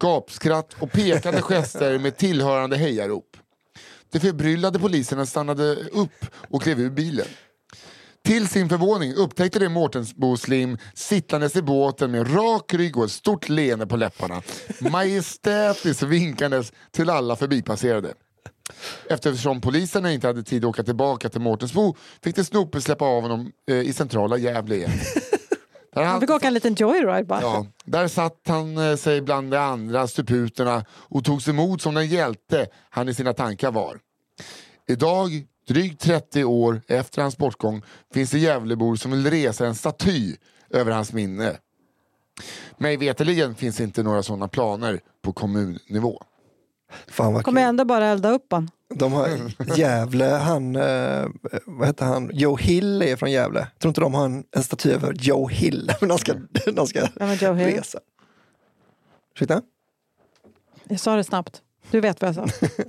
Gapskratt och pekande gester med tillhörande hejarop. De förbryllade poliserna stannade upp och klev ur bilen. Till sin förvåning upptäckte de Mårtensbo Slim sittandes i båten med rak rygg och ett stort leende på läpparna. Majestätiskt vinkandes till alla förbipasserade. Eftersom poliserna inte hade tid att åka tillbaka till Mårtensbo fick de Snope släppa av honom eh, i centrala Gävle igen. Där Han fick åka en liten joyride bara. ja, där satt han eh, sig bland de andra stuputerna och togs emot som den hjälte han i sina tankar var. Idag, drygt 30 år efter hans bortgång, finns det Gävlebor som vill resa en staty över hans minne. Mig veterligen finns inte några sådana planer på kommunnivå. Fan vad Kommer kul. ändå bara elda upp han. De har Gävle, han, eh, vad heter han, Joe Hill är från Gävle. Jag tror inte de har en, en staty över Joe Hill, [laughs] men de ska, de ska är Joe Hill? resa. Ursäkta? Jag sa det snabbt. Du vet vad jag sa. [laughs]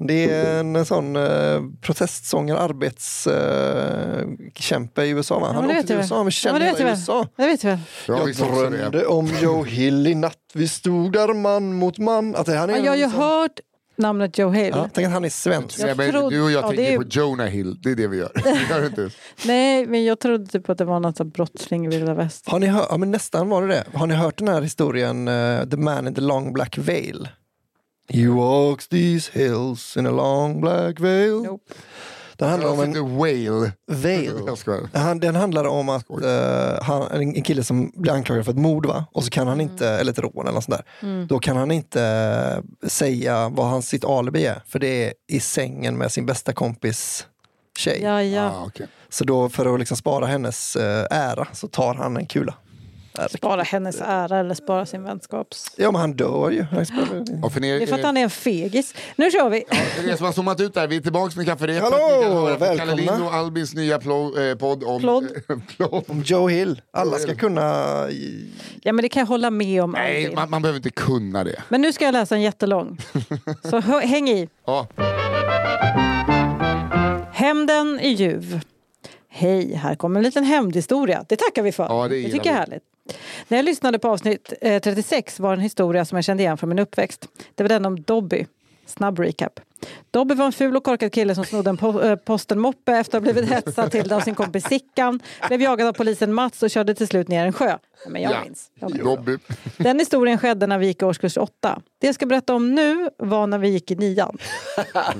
Det är en sån eh, protestsångare, arbetskämpe i USA va? Ja, Han det åkte till USA, men Ja, kände i väl. USA. Det vet jag väl. Ja, Jag drömde om Joe Hill i natt, vi stod där man mot man. Att han är Ja, jag har ju sån- hört namnet Joe Hill. Ja, tänk att han är svensk. Jag trodde- du och jag ja, tänker är- på Jonah Hill, det är det vi gör. [laughs] Det gör du inte? Nej, men jag trodde typ att det var något brottsling i vilda väst. Har ni hört, ja, men nästan var det det. Har ni hört den här historien, eh, The man in the long black veil? He walks these hills in a long black veil. Nope. Den handlar om en whale. veil. [laughs] Han, den handlar om att eh, han, en kille som blir anklagad för ett mord, va? och så kan han inte, eller ett rån eller sånt där. Då kan han inte eh, säga vad hans sitt alibi är, för det är i sängen med sin bästa kompis tjej. Ja, ja. Ah, okej. Så då för att liksom spara hennes eh, ära så tar han en kula. Spara hennes ära eller spara sin vänskaps... Ja men han dör ju. Och för Det er, är för att han är en fegis. Nu kör vi! er som har zoomat ut där, vi är tillbaka med kafferepet. Hallå, på Kalle välkomna. Lind och Albins nya plo- eh, podd om... Plodd. [laughs] Om Joe Hill. Alla ska kunna... Ja, men det kan jag hålla med om. Nej, man, man behöver inte kunna det. Men nu ska jag läsa en jättelång. [laughs] Så häng i. Ja. Hämnden i Ljuv. Hej, här kommer en liten hämndhistoria. Det tackar vi för. Ja, det det tycker jag är härligt. När jag lyssnade på avsnitt eh, 36 var en historia som jag kände igen från min uppväxt. Det var den om Dobby. Snabb recap. Dobby var en ful och korkad kille som snodde en po- eh, postenmoppe efter att ha blivit hetsad till det av sin kompis Sickan, blev jagad av polisen Mats och körde till slut ner en sjö. Ja, Men jag Ja. minns. Jag minns. Dobby. Den historien skedde när vi gick i årskurs åtta. Det jag ska berätta om nu var när vi gick i nian. [laughs]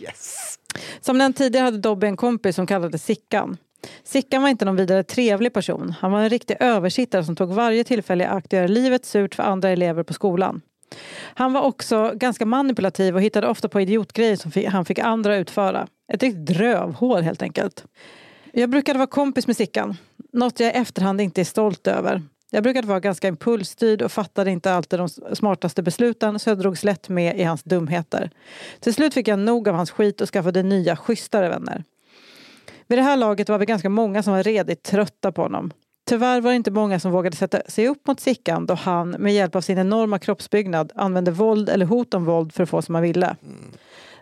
Yes. Som nämnt tidigare hade Dobby en kompis som kallades Sickan. Sickan var inte någon vidare trevlig person. Han var en riktig översittare som tog varje tillfälle i akt att göra livet surt för andra elever på skolan. Han var också ganska manipulativ och hittade ofta på idiotgrejer som han fick andra utföra. Ett riktigt drövhål helt enkelt. Jag brukade vara kompis med Sickan. Något jag i efterhand inte är stolt över. Jag brukade vara ganska impulsstyrd och fattade inte alltid de smartaste besluten så jag drogs lätt med i hans dumheter. Till slut fick jag nog av hans skit och skaffade nya, schysstare vänner. Vid det här laget var vi ganska många som var redigt trötta på honom. Tyvärr var det inte många som vågade sätta sig upp mot Sickan då han med hjälp av sin enorma kroppsbyggnad använde våld eller hot om våld för att få som han ville.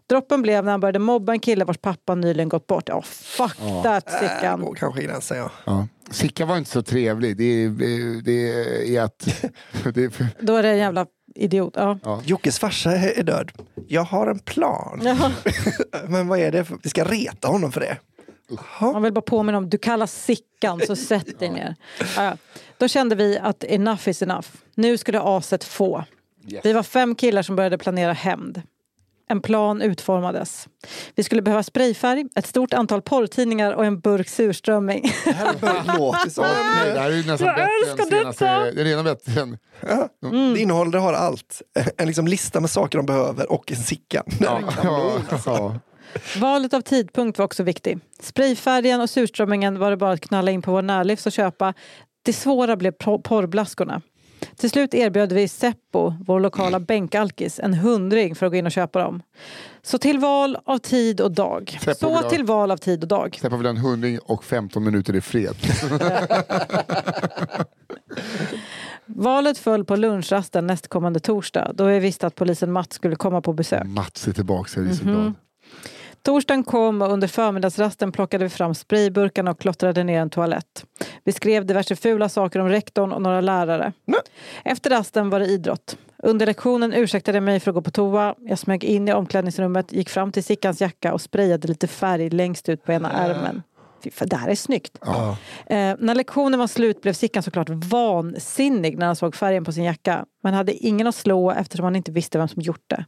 Droppen blev när han började mobba en kille vars pappa nyligen gått bort. Ja, fuck that Sickan. Går kanske gränsen ja. Ja. Sicka var inte så trevlig. Det är, det är att... [laughs] Det är Då är det en jävla idiot. Ja. Jockes farsa är död. Jag har en plan. Jaha. [laughs] Men vad är det? För? Vi ska reta honom för det. Man vill bara påminna om du kallas Sickan så sätt dig ner. Ja. Då kände vi att enough is enough. Nu skulle aset få. Yes. Vi var fem killar som började planera hämnd. En plan utformades. Vi skulle behöva sprayfärg, ett stort antal porrtidningar och en burk surströmming. Det här som... Det är ju nästan Jag bättre än senaste... Det är redan bättre än... Mm. Det innehåller, det har allt. En liksom lista med saker de behöver och en sicka. Ja, ja, ja. Valet av tidpunkt var också viktig. Sprayfärgen och surströmmingen var det bara att knalla in på vår närlivs och köpa. Det svåra blev por- porrblaskorna. Till slut erbjöd vi Seppo, vår lokala bänkalkis, en hundring för att gå in och köpa dem. Så till val av tid och dag. Seppo vill Så ha- till val av tid och dag. Släppa väl en hundring och 15 minuter i fred. [laughs] Valet föll på lunchrasten nästkommande torsdag då vi visste att polisen Mats skulle komma på besök. Mats är tillbaka, jag är så glad. Torsdagen kom och under förmiddagsrasten plockade vi fram sprayburkarna och klottrade ner en toalett. Vi skrev diverse fula saker om rektorn och några lärare. Nej. Efter rasten var det idrott. Under lektionen ursäktade jag mig för att gå på toa. Jag smög in i omklädningsrummet, gick fram till Sickans jacka och sprayade lite färg längst ut på ena ärmen. Fy fan, det här är snyggt. Ja. Eh, när lektionen var slut blev Sickan såklart vansinnig när han såg färgen på sin jacka. Men hade ingen att slå eftersom han inte visste vem som gjort det.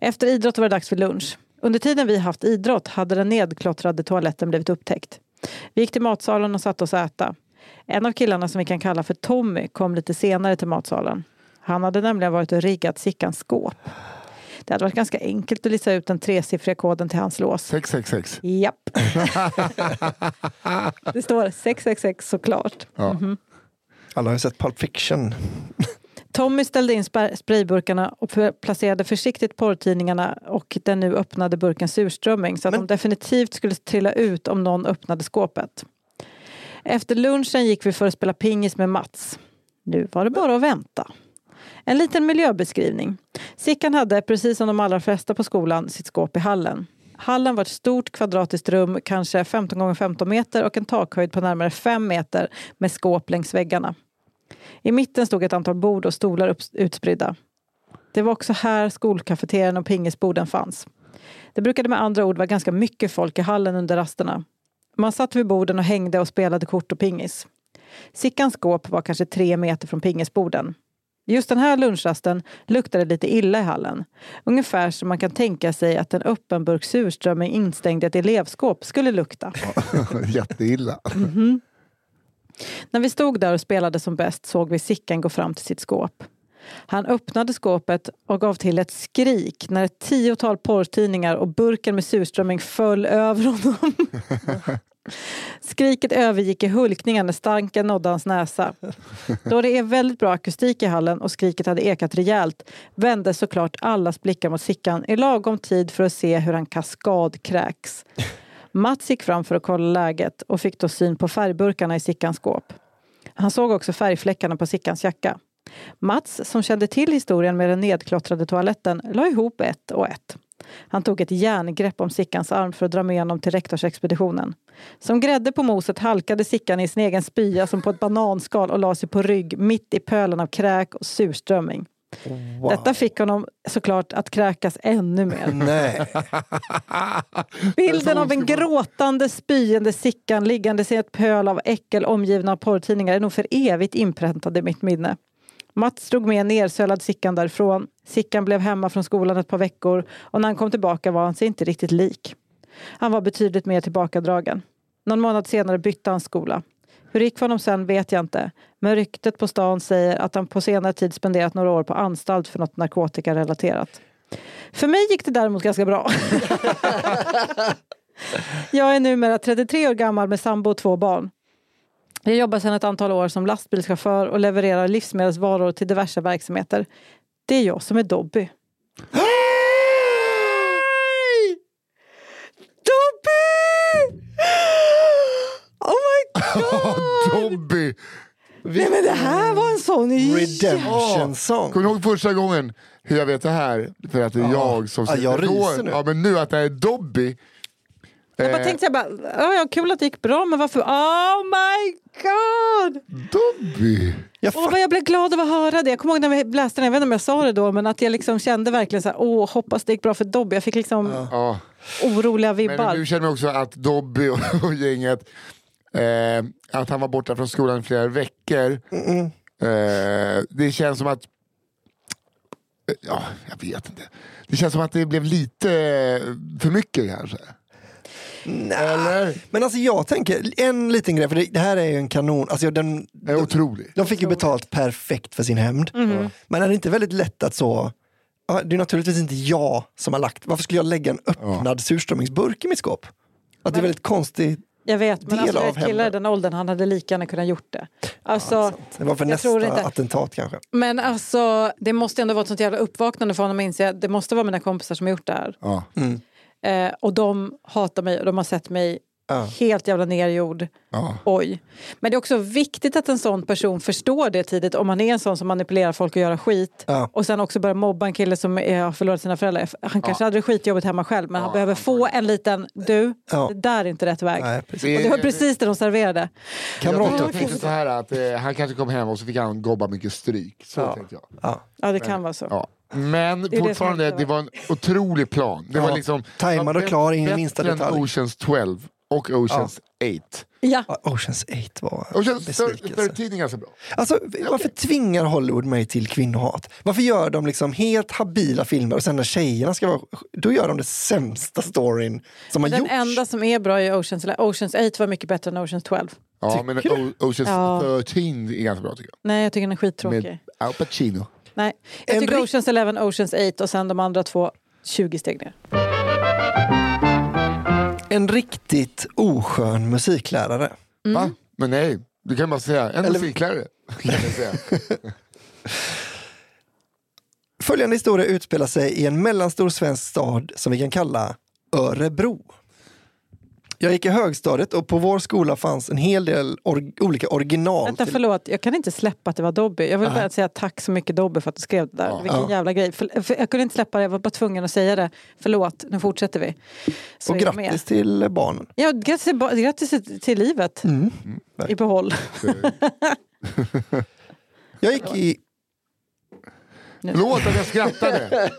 Efter idrott var det dags för lunch. Under tiden vi haft idrott hade den nedklottrade toaletten blivit upptäckt. Vi gick till matsalen och satte oss och äta. En av killarna som vi kan kalla för Tommy kom lite senare till matsalen. Han hade nämligen varit och riggat Sickans skåp. Det hade varit ganska enkelt att lista ut den tresiffriga koden till hans lås. 666. Japp. [laughs] det står 666 såklart. Ja. Alla har ju sett Pulp Fiction. Tommy ställde in sprayburkarna och placerade försiktigt porrtidningarna och den nu öppnade burken surströmming så att Men- de definitivt skulle trilla ut om någon öppnade skåpet. Efter lunchen gick vi för att spela pingis med Mats. Nu var det bara att vänta. En liten miljöbeskrivning. Sickan hade, precis som de allra flesta på skolan, sitt skåp i hallen. Hallen var ett stort kvadratiskt rum, kanske 15 gånger 15 meter och en takhöjd på närmare 5 meter med skåp längs väggarna. I mitten stod ett antal bord och stolar upp, utspridda. Det var också här skolkafeterian och pingisborden fanns. Det brukade med andra ord vara ganska mycket folk i hallen under rasterna. Man satt vid borden och hängde och spelade kort och pingis. Sickans skåp var kanske tre meter från pingisborden. Just den här lunchrasten luktade lite illa i hallen. Ungefär som man kan tänka sig att en öppen burk surströmming instängd i ett elevskåp skulle lukta. [laughs] Jätteilla. När vi stod där och spelade som bäst såg vi Sickan gå fram till sitt skåp. Han öppnade skåpet och gav till ett skrik när ett tiotal porrtidningar och burken med surströmming föll över honom. [laughs] Skriket övergick i hulkningar när stanken nådde hans näsa. Då det är väldigt bra akustik i hallen och skriket hade ekat rejält vände såklart allas blickar mot Sickan i lagom tid för att se hur han kaskadkräks. Mats gick fram för att kolla läget och fick då syn på färgburkarna i Sickans skåp. Han såg också färgfläckarna på Sickans jacka. Mats, som kände till historien med den nedklottrade toaletten, la ihop ett och ett. Han tog ett järngrepp om Sickans arm för att dra med honom till rektorsexpeditionen. Som grädde på moset halkade Sickan i sin egen spya som på ett bananskal och la sig på rygg mitt i pölen av kräk och surströmming. Wow. Detta fick honom såklart att kräkas ännu mer. [laughs] Nej. [laughs] Bilden av en gråtande, spyende Sickan liggandes i ett pöl av äckel omgiven av porrtidningar är nog för evigt inpräntad i mitt minne. Mats drog med nersölad Sickan därifrån. Sickan blev hemma från skolan ett par veckor och när han kom tillbaka var han sig inte riktigt lik. Han var betydligt mer tillbakadragen. Någon månad senare bytte han skola. Hur det gick för honom sen vet jag inte. Men ryktet på stan säger att han på senare tid spenderat några år på anstalt för något narkotikarelaterat. För mig gick det däremot ganska bra. [laughs] jag är numera 33 år gammal med sambo och två barn. Jag jobbar sedan ett antal år som lastbilschaufför och levererar livsmedelsvaror till diverse verksamheter. Det är jag som är Dobby. [gasps] [gasps] Oh my god! Dobby! Nej men det här var en sån Redemption song. Kommer du ihåg första gången hur jag vet det här? För att det är jag som... Ja, jag ryser nu. Ja, men nu att det är Dobby. Jag bara Eh, tänkte jag bara, ja, ja, kul att det gick bra men varför? Oh my god! Dobby! Jag vad jag blev glad av att höra det. Jag kommer ihåg när vi läste den, jag vet inte om jag sa det då, men att jag liksom kände verkligen så här, åh, hoppas det gick bra för Dobby. Jag fick liksom Ja. oroliga Men vibbar. nu känner jag också att Dobby och, och [laughs] gänget, eh, att han var borta från skolan i flera veckor. Eh, det känns som att, eh, ja, jag vet inte. Det känns som att det blev lite för mycket kanske. Eller? Men alltså jag tänker, en liten grej, för det, det här är ju en kanon, alltså den, Det är otroligt. de fick ju betalt perfekt för sin hämnd. Men är det inte väldigt lätt att så, ja, det är naturligtvis inte jag som har lagt, varför skulle jag lägga en öppnad surströmmingsburk i mitt skåp? Att det är väldigt konstigt. Jag vet, men alltså, av ett kille i den åldern, han hade lika gärna kunnat gjort det. Alltså, Det var för nästa inte. attentat kanske. men alltså, det måste ändå vara ett sånt jävla uppvaknande för honom att inse att det måste vara mina kompisar som har gjort det här. Ja. Eh, och de hatar mig och de har sett mig Ja. helt jävla nergjord. Ja. Oj. Men det är också viktigt att en sån person förstår det tidigt om man är en sån som manipulerar folk och gör skit. Ja. Och sen också börjar mobba en kille som är, har förlorat sina föräldrar. Han kanske hade det skitjobbigt hemma själv men han behöver få en liten, du, Ja. det där är inte rätt väg. Nej, precis. Det- Och det var precis det de serverade. Jag Kamrater. tänkte så här att eh, han kanske kom hem och så fick han gobba mycket stryk. Så Ja. tänkte jag. Ja. Ja det kan vara så. Ja. Men är det fortfarande, måste det var en otrolig plan. Det Ja. var liksom Tajmad och klar in i bättre minsta än detalj. Oceans 12 och Oceans 8. Ja. Oceans 8 var Oceans besvikelse. 13 är ganska bra. Alltså, varför tvingar Hollywood mig till kvinnohat? Varför gör de liksom helt habila filmer och sen när tjejerna ska vara... Då gör de det sämsta storyn som har Den gjorts. enda som är bra är Oceans, eller Oceans 8 var mycket bättre än Oceans 12. Ja, men Tycker O- Oceans Ja. 13 är ganska bra tycker jag. Nej jag tycker den är skittråkig. Med Al Pacino. Nej. Jag tycker Oceans 11, Oceans 8 och sen de andra två 20 steg ner. En riktigt oskön musiklärare. Va? Men nej, du kan bara säga en Eller- musiklärare. Kan jag säga. [laughs] Följande historia utspelar sig i en mellanstor svensk stad som vi kan kalla Örebro. Jag gick i högstadiet och på vår skola fanns en hel del or- olika original. Vänta till- förlåt, jag kan inte släppa att det var Dobby. Jag vill bara säga tack så mycket Dobby för att du skrev det där. Ja. Vilken Ja. jävla grej. För, för jag kunde inte släppa det, jag var bara tvungen att säga det. Förlåt, nu fortsätter vi. Så och grattis till barnen. Ja, grattis, grattis till- livet. Mm. I behåll. [laughs] Jag gick i Förlåt att jag skrattade.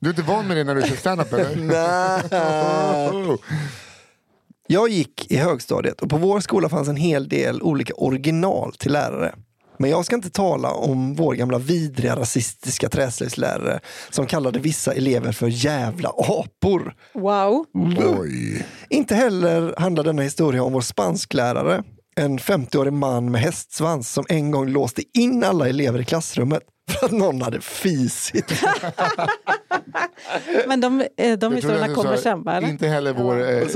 Du är inte van med det när du kör standup eller? [laughs] Jag gick i högstadiet och på vår skola fanns en hel del olika original till lärare. Men jag ska inte tala om vår gamla vidriga rasistiska träslöjdslärare som kallade vissa elever för jävla apor. Wow. Oj. Inte heller handlar denna historia om vår spansklärare, en 50-årig man med hästsvans som en gång låste in alla elever i klassrummet för att någon hade fisit. [laughs] Men de, eh, de historierna kommer sen va? Inte heller vår... Eh,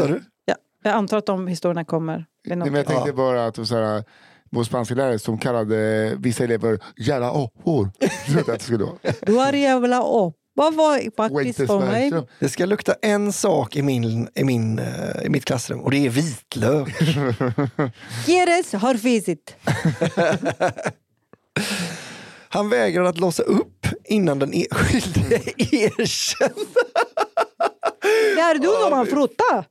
jag antar att de historierna kommer. Nej, men jag tänkte Ja. bara att så här, vår spanska lärare som kallade vissa elever jävla apor. [laughs] Trodde att det skulle vara. Du är jävla apa var faktiskt för mig. Det ska lukta en sak i, min, i, min, eh, i mitt klassrum och det är vitlök. [laughs] Gires har fisit. [laughs] Han vägrar att låsa upp innan den enskilde erkänner. Det är du som har frutta.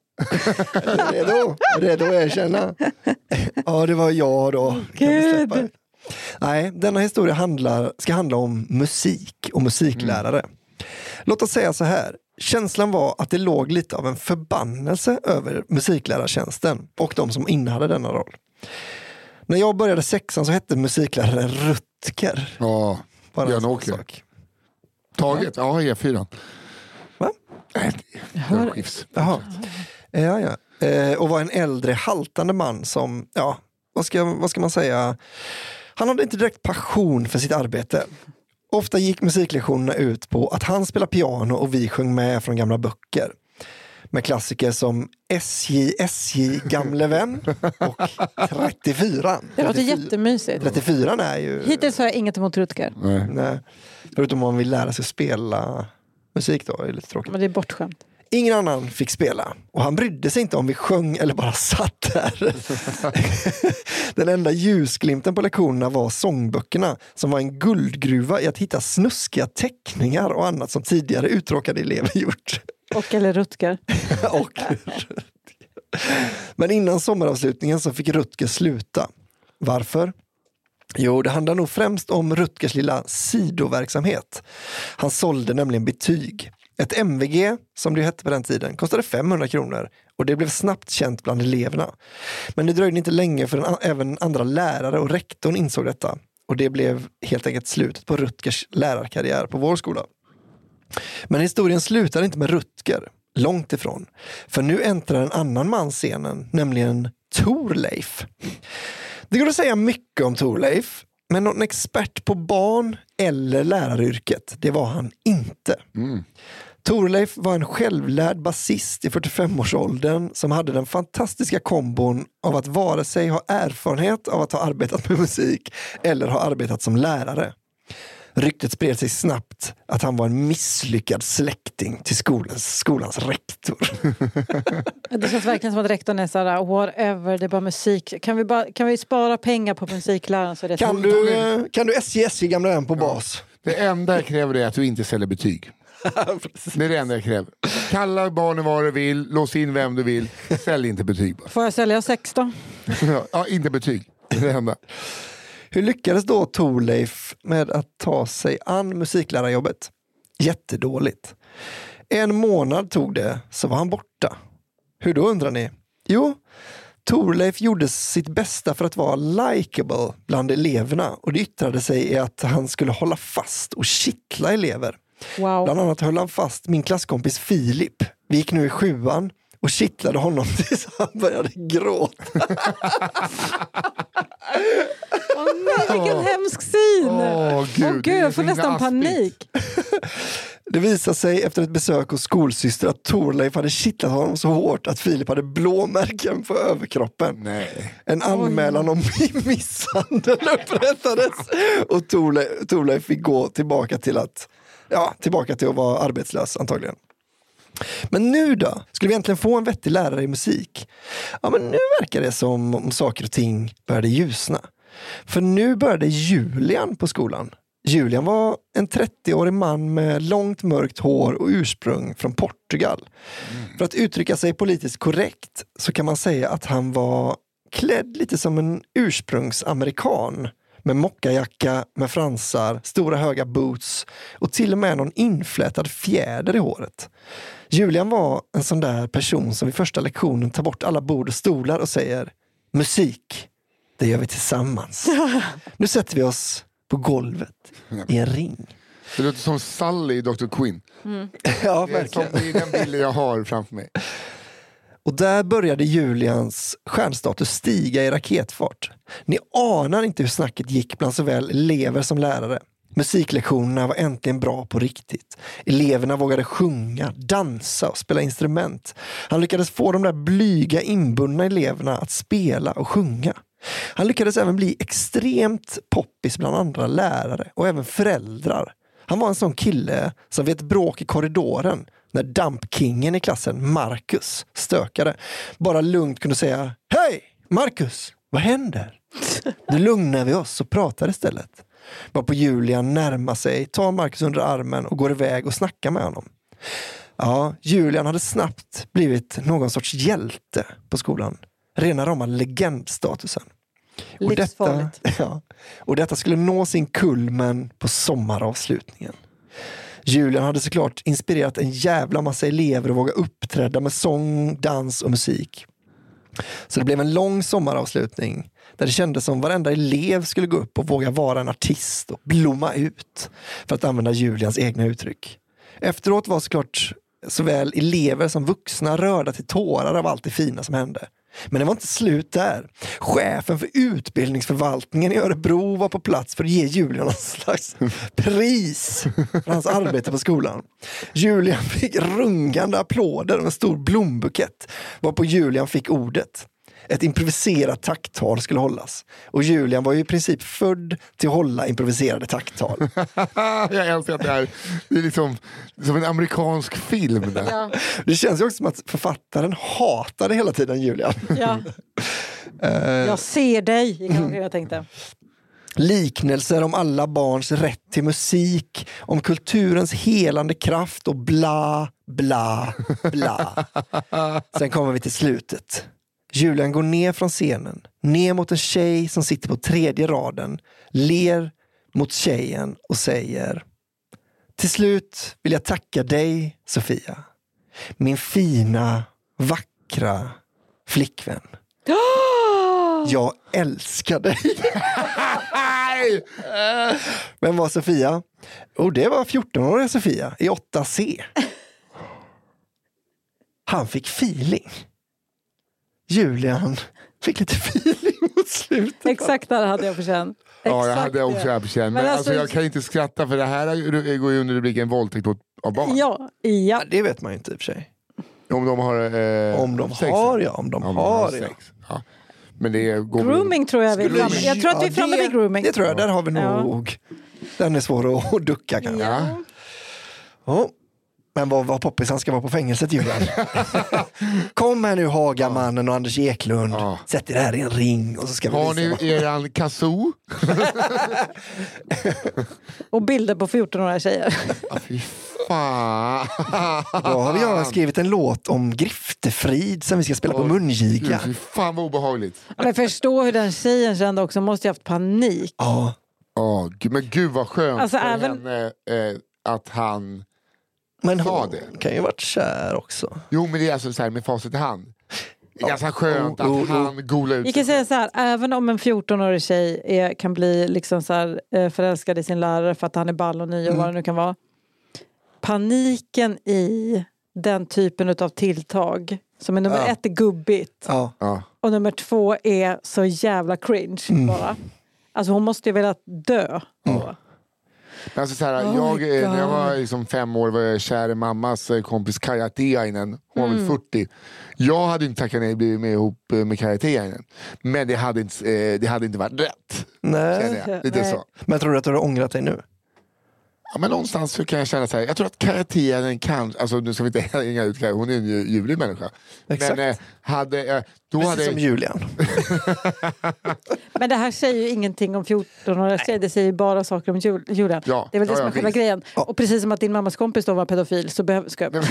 Redo? Redo att erkänna? Ja, det var jag då. Det? Nej, denna historia handlar, ska handla om musik och musiklärare. Låt oss säga så här. Känslan var att det låg lite av en förbannelse över musiklärartjänsten och de som innehade denna roll. När jag började sexan så hette musikläraren Rutger. Ja, Bara sak. Taget? Ja, E4. Va? Nej, hör- det-. Jaha. Ja, ja. Eh, och var en äldre haltande man som, ja, vad ska, vad ska man säga? Han hade inte direkt passion för sitt arbete. Ofta gick musiklektionerna ut på att han spelade piano och vi sjöng med från gamla böcker. Med klassiker som SJ, SJ, gamle vän och 34. Det låter 34 jättemysigt. 34 är ju... Hittills har jag inget emot Rutger. Nej. Nej, förutom om man vill lära sig spela musik då, är det lite tråkigt. Men det är bortskämt. Ingen annan fick spela och han brydde sig inte om vi sjöng eller bara satt där. [laughs] Den enda ljusglimten på lektionerna var sångböckerna som var en guldgruva i att hitta snuskiga teckningar och annat som tidigare uttråkade elever gjort. Och eller Rutger. [laughs] och Men innan sommaravslutningen så fick Rutger sluta. Varför? Jo, det handlar nog främst om Rutgers lilla sidoverksamhet. Han sålde nämligen betyg. Ett MVG, som det hette på den tiden, kostade 500 kronor och det blev snabbt känt bland eleverna. Men det dröjde inte länge förrän även andra lärare och rektorn insåg detta. Och det blev helt enkelt slutet på Rutgers lärarkarriär på vår skola. Men historien slutar inte med Rutger, långt ifrån. För nu äntrar en annan man scenen, nämligen Torleif. Det går att säga mycket om Torleif, men någon expert på barn eller läraryrket, det var han inte. Mm. Torleif var en självlärd basist i 45-årsåldern som hade den fantastiska kombon av att vare sig ha erfarenhet av att ha arbetat med musik eller ha arbetat som lärare. Ryktet spred sig snabbt att han var en misslyckad släkting till skolans, skolans rektor. [laughs] Det känns verkligen som att rektorn är såhär, whatever, det är bara musik. Kan vi, bara, kan vi spara pengar på musikläraren så är det Kan du, eh, kan du SJ, SJ gamla vän på bas? Det enda jag kräver är att du inte säljer betyg. [laughs] Det är det enda jag kräver. Kalla barnen vad du vill, lås in vem du vill. Sälj inte betyg bara. Får jag sälja sex då? [laughs] Ja, inte betyg. Det är det enda. Hur lyckades då Torleif med att ta sig an musiklärarjobbet? Jättedåligt. En månad tog det, så var han borta. Hur då undrar ni? Jo, Torleif gjorde sitt bästa för att vara likable bland eleverna och det yttrade sig i att han skulle hålla fast och kittla elever. Wow. Bland annat höll han fast min klasskompis Filip. Vi gick nu i sjuan och kittlade honom [laughs] tills han började gråta. [laughs] Åh nej, vilken hemsk syn! Åh, gud, Åh, det gud jag så får nästan aspigt. panik. [laughs] Det visade sig efter ett besök hos skolsyster att Torleif hade kittlat honom så hårt att Filip hade blåmärken på överkroppen. Nej. En anmälan om misshandel upprättades och Torleif, Torleif fick gå tillbaka till att ja, tillbaka till att vara arbetslös antagligen. Men nu då? Skulle vi äntligen få en vettig lärare i musik? Ja, men nu verkar det som om saker och ting började ljusna. För nu började Julian på skolan. Julian var en 30-årig man med långt mörkt hår och ursprung från Portugal. För att uttrycka sig politiskt korrekt så kan man säga att han var klädd lite som en ursprungsamerikan. Med mockajacka, med fransar, stora höga boots och till och med någon inflätad fjäder i håret. Julian var en sån där person som vid första lektionen tar bort alla bord och stolar och säger musik, det gör vi tillsammans. [laughs] Nu sätter vi oss på golvet i en ring. Det låter som Sally i Dr. Quinn. [laughs] Ja, Det är, som, verkligen. det är den bilden jag har framför mig. Och där började Julians stjärnstatus stiga i raketfart. Ni anar inte hur snacket gick bland såväl elever som lärare. Musiklektionerna var äntligen bra på riktigt. Eleverna vågade sjunga, dansa och spela instrument. Han lyckades få de där blyga inbundna eleverna att spela och sjunga. Han lyckades även bli extremt poppis bland andra lärare och även föräldrar. Han var en sån kille som vid ett bråk i korridoren när dampkingen i klassen, Marcus, stökade, bara lugnt kunde säga Hej! Marcus, vad händer? Nu lugnar vi oss och pratar istället. Varpå Julian närmar sig, tar Marcus under armen och går iväg och snackar med honom. Ja, Julian hade snabbt blivit någon sorts hjälte på skolan. Rena rama legendstatusen. Och detta, [laughs] ja, och detta skulle nå sin kulmen på sommaravslutningen. Julian hade såklart inspirerat en jävla massa elever att våga uppträda med sång, dans och musik. Så det blev en lång sommaravslutning där det kändes som varenda elev skulle gå upp och våga vara en artist och blomma ut. För att använda Julians egna uttryck. Efteråt var såklart såväl elever som vuxna rörda till tårar av allt det fina som hände. Men det var inte slut där. Chefen för utbildningsförvaltningen i Örebro var på plats för att ge Julian någon slags pris för hans arbete på skolan. Julian fick rungande applåder och en stor blombukett varpå Julian fick ordet. Ett improviserat tacktal skulle hållas. Och Julian var ju i princip född till att hålla improviserade tacktal. [laughs] jag älskar att det här det är liksom som en amerikansk film. Där. Ja, Det känns ju också som att författaren hatade hela tiden Julian. ja. [laughs] Jag ser dig, omkring och tänkte. Liknelser om alla barns rätt till musik, om kulturens helande kraft och bla, bla, bla. [laughs] Sen kommer vi till slutet. Julian går ner från scenen, ner mot en tjej som sitter på tredje raden, ler mot tjejen och säger Till slut vill jag tacka dig, Sofia. Min fina, vackra flickvän. [gasps] Jag älskar dig. [laughs] Vem var Sofia? Och det var 14-åriga Sofia i 8C. Han fick feeling. Julian fick lite feeling mot slutet. Exakt där hade jag på känn. Ja, jag hade också det. här på känn. Men, Men alltså, alltså- jag kan inte skratta för det här är- går ju under rubriken våldtäkt mot- av barn. Ja, ja. Ja, det vet man ju inte i och för sig. Om de har eh, Om de sex. har ja, om de Om de har ja. sex. Ja. Men det går Grooming tror jag vi är framme. Jag tror att vi är ja, framme det- vid grooming. Det tror jag, där har vi Ja. nog. Den är svår att, att ducka kanske. Ja. Ja. Men vad, vad poppis han ska vara på fängelset Julian. [laughs] Kom här nu Hagamannen och Anders Eklund. Ja. Sätt er här i en ring och så ska vi Har visa ni eran kazoo? [laughs] Och bilder på 14-åriga tjejer. Ja, fy fan. Då har vi jag skrivit en låt om griftefrid som vi ska spela på mungiga. Fy fan vad obehagligt. Men förstå hur den tjejen kände också, måste ju haft panik. Ja, Oh, gud, men gud vad skönt Alltså, för även- henne eh, att han... men Sa hon det. kan ju varit kär också. Jo men det är alltså så här med facit i hand. Det är ganska skönt Oh, oh, att oh. han golar ut Vi kan säga så här, även om en 14-årig tjej är, kan bli liksom så här, eh, förälskad i sin lärare för att han är ball och ny och vad det nu kan vara. Paniken i den typen av tilltag, som är nummer Ja. ett är gubbigt Ja. Och nummer två är så jävla cringe bara. Alltså hon måste ju velat dö. då. Men alltså så här, Oh jag, eh, när jag var liksom fem år var jag kär i mammas eh, kompis Kaja Tiainen. Hon var Mm. väl 40. Jag hade inte tackat nej blivit med ihop eh, med Kaja Tiainen. Men det hade inte, det hade inte varit rätt. Nej. jag. Lite Nej. så. Men tror du att du har ångrat dig nu? Ja, men någonstans så kan jag känna så här, jag tror att Tiainen kan, alltså nu ska vi inte [laughs] hänga ut hon är en ju- ljuvlig människa. Exakt. Men eh, hade, eh, då Precis hade som Julian. [laughs] Men det här säger ju ingenting om 14-åriga tjejer, det säger ju bara saker om Jul- Julia. Ja, det är väl det ja, som är själva visst. grejen. Och precis som att din mammas kompis då var pedofil så behöver... Ska jag... [laughs]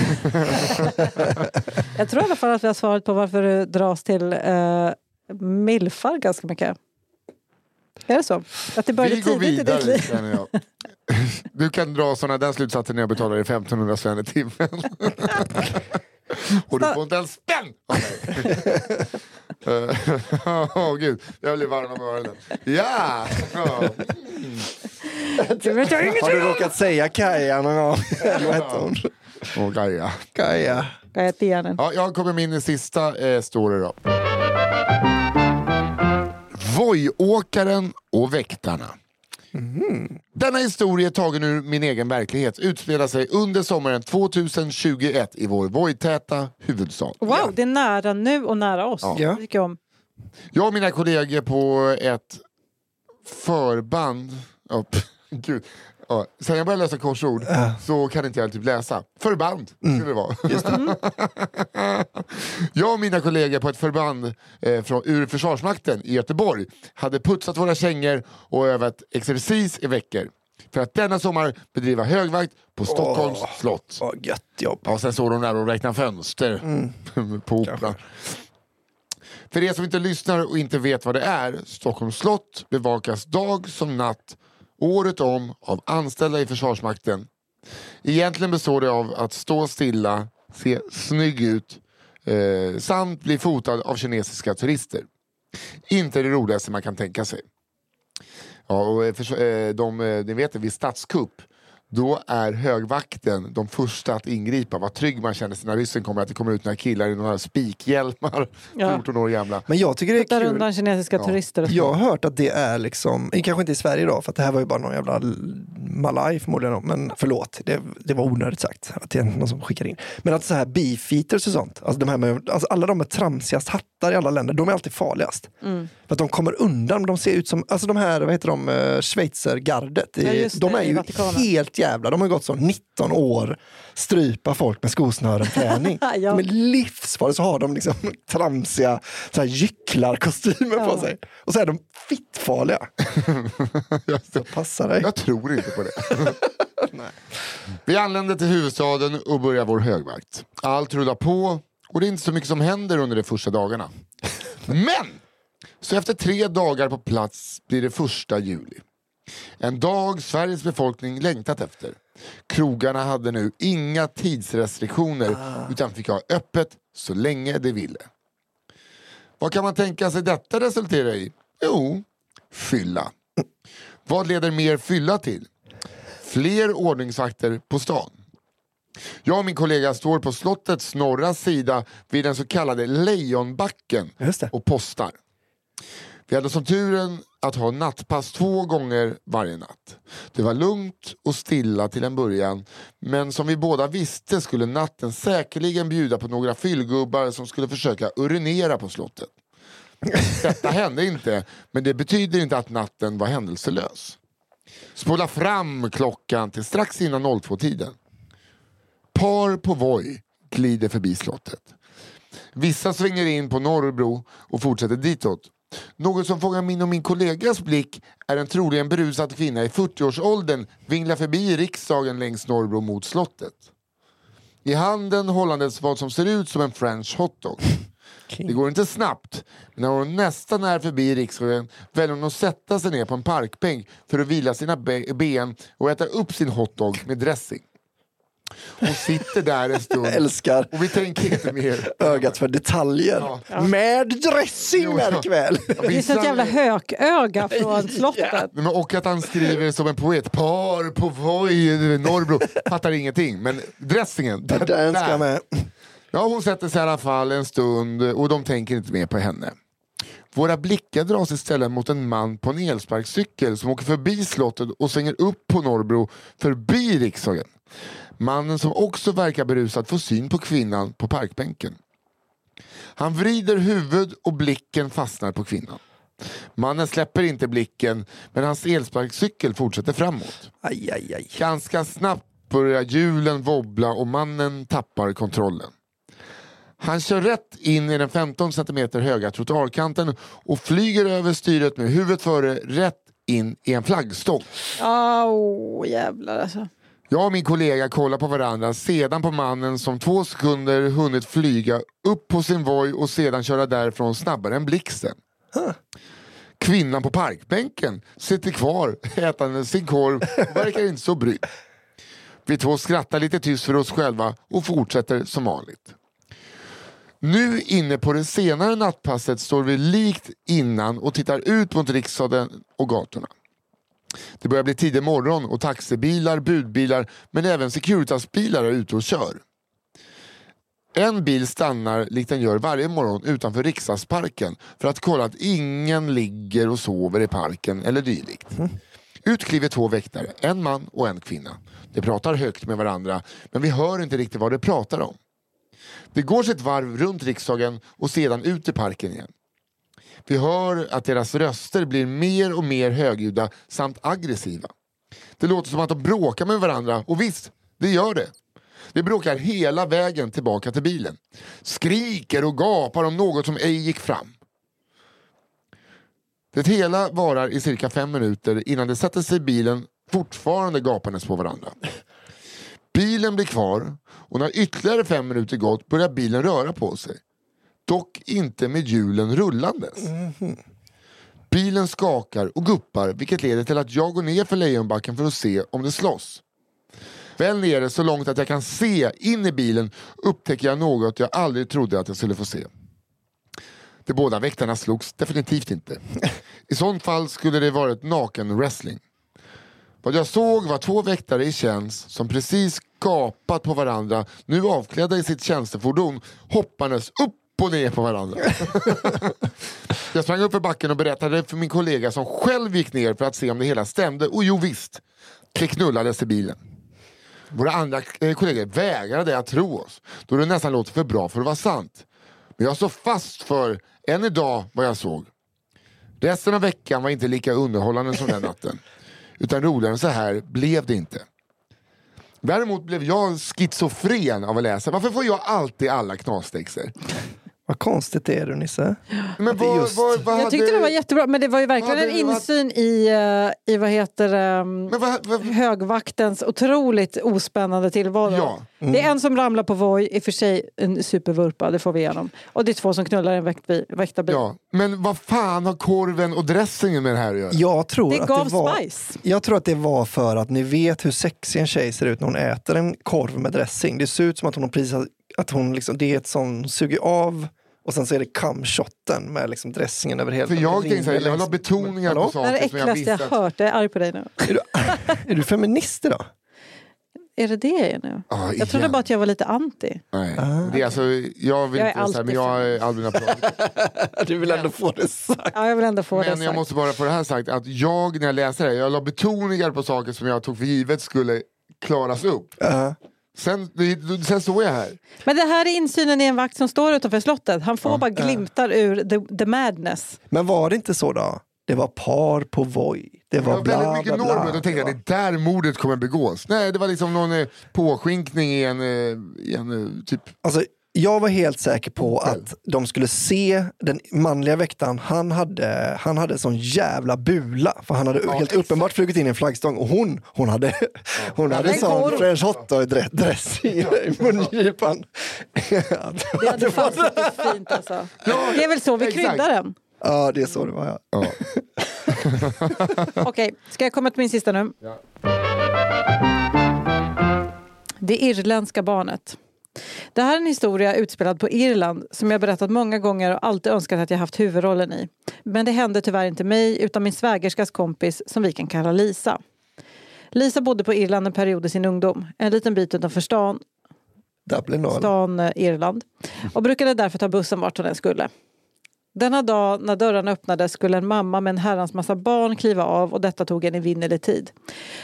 jag tror i alla fall att vi har svaret på varför du dras till uh, milfar ganska mycket. Är det så? Att det började Vi går tidigt i ditt vidare liv? känner jag. [laughs] Du kan dra sådana där slutsatser när jag betalar dig 1500 spänn i timmen. [laughs] Och du får inte en spänn av mig. [laughs] Åh gud, jag blir varm om öronen. Ja! Vet jag Har du råkat säga Kaja någon gång? Eller vad hette hon? Och Gaia. Kaja. heter igen. Ja, jag kommer min sista eh, story då. Vojåkaren och väktarna. Denna historia är tagen ur min egen verklighet. Utspelar sig under sommaren 2021 i vår vojtäta huvudstad. Wow, det är nära nu och nära oss. Ja. Om. Jag och mina kollegor på ett förband... Oh, gud. Ja, sen jag började läsa korsord så kan inte jag typ läsa. Förband skulle det vara. [laughs] jag och mina kollegor på ett förband eh, från, ur Försvarsmakten i Göteborg hade putsat våra kängor och övat exercis i veckor. För att denna sommar bedriva högvakt på Stockholms slott. Vad gött jobb. Ja, sen står de där och räknar fönster [laughs] på operan. För er som inte lyssnar och inte vet vad det är, Stockholms slott bevakas dag som natt året om av anställda i Försvarsmakten. Egentligen består det av att stå stilla, se snygg ut eh, samt bli fotad av kinesiska turister. Inte det roligaste man kan tänka sig. Ja, och eh, eh, de, eh, ni vet det, vid statskupp då är högvakten de första att ingripa. Vad trygg man känner sig när ryssen kommer, att det kommer ut några killar i några spikhjälmar, Ja. 14 år gamla. Men jag tycker det är Puttar kul. undan kinesiska Ja. turister. Och så. Jag har hört att det är liksom, kanske inte i Sverige då, för att det här var ju bara någon jävla malaj förmodligen, men förlåt, det, det var onödigt sagt att det är någon som skickar in. Men att så här beefeaters och sånt, alltså, de här med, alltså alla de med tramsigast hattar i alla länder, de är alltid farligast. Mm. För att de kommer undan, de ser ut som, alltså de här, vad heter de, eh, schweizergardet, i- Ja, de är ju helt jävla, de har gått så 19 år, strypa folk med skosnören träning. [laughs] Ja. De är livsfarliga, så har de liksom tramsiga så här gycklarkostymer på Ja. sig. Och så är de fittfarliga. [laughs] Så passa dig. Jag tror inte på det. [laughs] Vi anländer till huvudstaden och börjar vår högvakt. Allt rullar på och det är inte så mycket som händer under de första dagarna. Men! Så efter tre dagar på plats blir det första juli. En dag Sveriges befolkning längtat efter. Krogarna hade nu inga tidsrestriktioner utan fick ha öppet så länge de ville. Vad kan man tänka sig detta resultera i? Jo, fylla. Vad leder mer fylla till? Fler ordningsvakter på stan. Jag och min kollega står på slottets norra sida vid den så kallade Lejonbacken och postar. Vi hade som turen att ha nattpass två gånger varje natt. Det var lugnt och stilla till en början men som vi båda visste skulle natten säkerligen bjuda på några fyllgubbar som skulle försöka urinera på slottet. Detta [laughs] hände inte men det betyder inte att natten var händelselös. Spola fram klockan till strax innan 02-tiden. Par på Voi glider förbi slottet. Vissa svänger in på Norrbro och fortsätter ditåt. Något som fångar min och min kollegas blick är en troligen berusad kvinna i 40-årsåldern vingla förbi riksdagen längs Norrbro mot slottet. I handen hållandes vad som ser ut som en french hotdog. Det går inte snabbt, men när hon nästan är förbi riksdagen väljer hon att sätta sig ner på en parkbänk för att vila sina be- ben och äta upp sin hotdog med dressing. Hon sitter där en stund Jag älskar och vi tänker inte mer. ögat för detaljer. Med dressing Jo, ja. märk väl. Det är ett jävla hököga [laughs] från slottet. Men Och att han skriver som en poet, par på Voi, Norrbro, fattar ingenting. Men dressingen, där, Den ska där. med. Ja, hon sätter sig i alla fall en stund och de tänker inte mer på henne. Våra blickar dras istället mot en man på en elsparkcykel som åker förbi slottet och svänger upp på Norrbro förbi riksdagen. Mannen som också verkar berusad får syn på kvinnan på parkbänken. Han vrider huvud och blicken fastnar på kvinnan. Mannen släpper inte blicken men hans elsparkcykel fortsätter framåt. Aj, aj, aj. Ganska snabbt börjar hjulen wobbla och mannen tappar kontrollen. Han kör rätt in i den 15 cm höga trottoarkanten och flyger över styret med huvudet före rätt in i en flaggstång. Åh, jävlar alltså. Jag och min kollega kollar på varandra, sedan på mannen som två sekunder hunnit flyga upp på sin Voi och sedan köra därifrån snabbare än blixten. Kvinnan på parkbänken sitter kvar ätande sin korv och verkar inte så brydd. Vi två skrattar lite tyst för oss själva och fortsätter som vanligt. Nu inne på det senare nattpasset står vi likt innan och tittar ut mot riksdagen och gatorna. Det börjar bli tidig morgon och taxibilar, budbilar men även Securitasbilar är ute och kör. En bil stannar likt den gör varje morgon utanför riksdagsparken för att kolla att ingen ligger och sover i parken eller dylikt. Ut kliver två väktare, en man och en kvinna. De pratar högt med varandra men vi hör inte riktigt vad de pratar om. Det går sitt varv runt riksdagen och sedan ut i parken igen. Vi hör att deras röster blir mer och mer högljudda samt aggressiva. Det låter som att de bråkar med varandra och visst, det gör det. De bråkar hela vägen tillbaka till bilen. Skriker och gapar om något som ej gick fram. Det hela varar i cirka fem minuter innan de sätter sig i bilen fortfarande gapandes på varandra. Bilen blir kvar och när ytterligare fem minuter gått börjar bilen röra på sig dock inte med hjulen rullandes. Bilen skakar och guppar vilket leder till att jag går ner för Lejonbacken för att se om det slåss. Väl nere så långt att jag kan se in i bilen upptäcker jag något jag aldrig trodde att jag skulle få se. De båda väktarna slogs definitivt inte. I sånt fall skulle det varit naken-wrestling. Vad jag såg var två väktare i tjänst som precis gapat på varandra, nu avklädda i sitt tjänstefordon, hoppandes upp och ner på varandra. [laughs] jag sprang upp för backen och berättade för min kollega som själv gick ner för att se om det hela stämde. Och jo visst, det knullades i bilen. Våra andra eh, kollegor vägrade att tro oss, då det nästan låter för bra för att vara sant. Men jag står fast för, än idag, vad jag såg. Resten av veckan var inte lika underhållande som den natten. [laughs] Utan roligare än så här blev det inte. Däremot blev jag schizofren av att läsa. Varför får jag alltid alla knastexter? Vad konstigt det är du Nisse. Men vad, just- vad, vad Jag tyckte hade- det var jättebra, men det var ju verkligen en insyn i, eh, i vad heter um, vad, vad, högvaktens otroligt ospännande tillvaro. Ja. Det är en som ramlar på Voi, i och för sig en supervurpa, det får vi igenom. Och det är två som knullar en väktarbil. ja. Men vad fan har korven och dressingen med det här att göra? Jag tror, Det att gav det var, spice. jag tror att det var för att ni vet hur sexig en tjej ser ut när hon äter en korv med dressing. Det ser ut som att hon har precis, att hon liksom, det är ett sån, suger av och sen så är det camshotten med liksom dressingen över hela. För jag tänkte såhär, jag la betoningar på Det är det saker som jag äckligaste visste jag att... hört, jag är arg på dig nu. Är du, är du feminist idag? Är det det jag är nu? Ah, Jag trodde bara att jag var lite anti. Nej. Det är alltså, jag vill Jag är inte säga, men jag är Albin Applaud. [laughs] Du vill ändå få det sagt. Ja, jag vill ändå få det Men sagt. jag måste bara få det här sagt, att jag när jag läste det, jag la betoningar på saker som jag tog för givet skulle klaras upp. Ja. Sen, det- sen såg jag här. Men det här är insynen i en vakt som står utanför slottet. Han får bara glimtar ur the, the madness. Men var det inte så då? Det var par på Voi. Det Det var var bla, väldigt mycket bla, bla. normer, då tänkte jag det är där mordet kommer begås. Nej, det var liksom någon eh, påskinkning i en, eh, i en eh, typ... Alltså, jag var helt säker på att de skulle se den manliga väktaren. Han hade, han hade en sån jävla bula. För han hade helt exakt. uppenbart flugit in i en flaggstång. Och hon, hon hade, [laughs] hon hade En sån korv. french hotdog-dress [laughs] i mungipan. Det hade fan suttit fint alltså. [laughs] Det är väl så vi exakt. kryddar den. Ja, det är så det var. Ja. Ja. Okej, ska jag komma till min sista nu? Det irländska barnet. Det här är en historia utspelad på Irland som jag berättat många gånger och alltid önskat att jag haft huvudrollen i. Men det hände tyvärr inte mig utan min svägerskas kompis som vi kan kalla Lisa. Lisa bodde på Irland en period i sin ungdom, en liten bit utanför stan, Dublin stan eh, Irland och brukade därför ta bussen vart hon än skulle. Denna dag när dörrarna öppnades skulle en mamma med en herrans massa barn kliva av och detta tog en evinnerlig tid.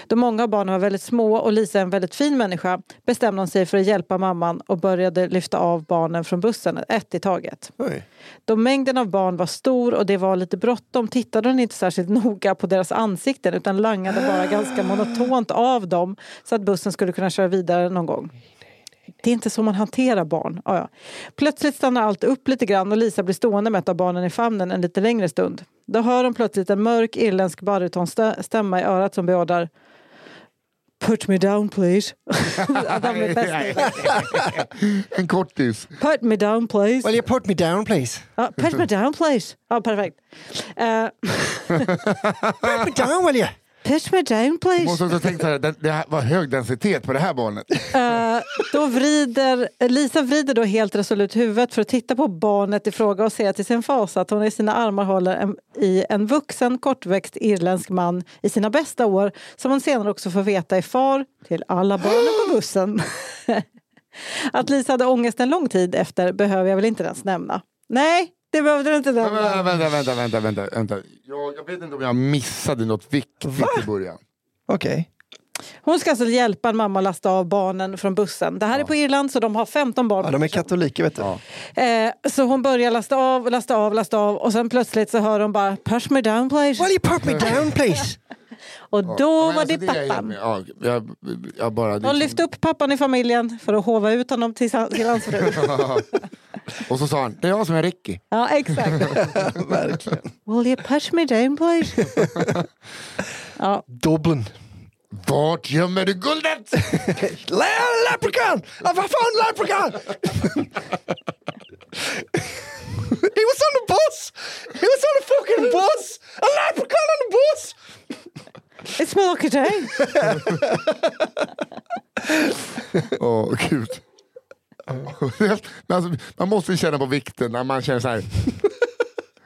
Då många av barnen var väldigt små och Lisa är en väldigt fin människa bestämde hon sig för att hjälpa mamman och började lyfta av barnen från bussen, ett i taget. Oj. Då mängden av barn var stor och det var lite bråttom tittade hon inte särskilt noga på deras ansikten utan langade bara ganska monotont av dem så att bussen skulle kunna köra vidare någon gång. Det är inte så man hanterar barn. Ja, ja. Plötsligt stannar allt upp lite grann och Lisa blir stående med ett av barnen i famnen en lite längre stund. Då hör hon plötsligt en mörk irländsk barytonstämma i örat som beordrar Put me down please. [laughs] De är bäst. En kortis. Put me down please. Will you put me down please? Ja, put me down please. Ja, perfekt. Eh, [laughs] Put me down will you? Push me down please. Måste också tänkt så här, det, det här var hög densitet på det här barnet. Eh, då vrider, Lisa vrider då helt resolut huvudet för att titta på barnet i fråga och ser till sin fas att hon i sina armar håller en, i en vuxen kortväxt irländsk man i sina bästa år som hon senare också får veta är far till alla barnen på bussen. [laughs] att Lisa hade ångest en lång tid efter behöver jag väl inte ens nämna. Nej, det behövde du inte Men, nämna. vänta, vänta, vänta, vänta, vänta. Jag, jag vet inte om jag missade något viktigt i början. Okej. Hon ska alltså hjälpa en mamma att lasta av barnen från bussen. Det här är på Irland så de har 15 barn. Ja, de är katoliker vet du. Ja. Eh, så hon börjar lasta av, lasta av, lasta av och sen plötsligt så hör hon bara push me down please. Will you put me down please? [laughs] Och då Ja, var alltså, det jag pappan. med. Ja, jag, jag bara, De lyfte upp pappan i familjen för att hova ut honom till, till hans fru. [laughs] Och så sa han, det är jag som är Ricky. Ja, exakt. [laughs] Verkligen. Will you push me down please? [laughs] Ja, Dublin. Vart gömmer du guldet? Le- Leprechaun! Ah, vad fan leprechaun? He was on the bus! He was on the fucking bus! A leprechaun on the bus! A day. Åh, gud. Men alltså, man måste känna på vikten när man känner så här.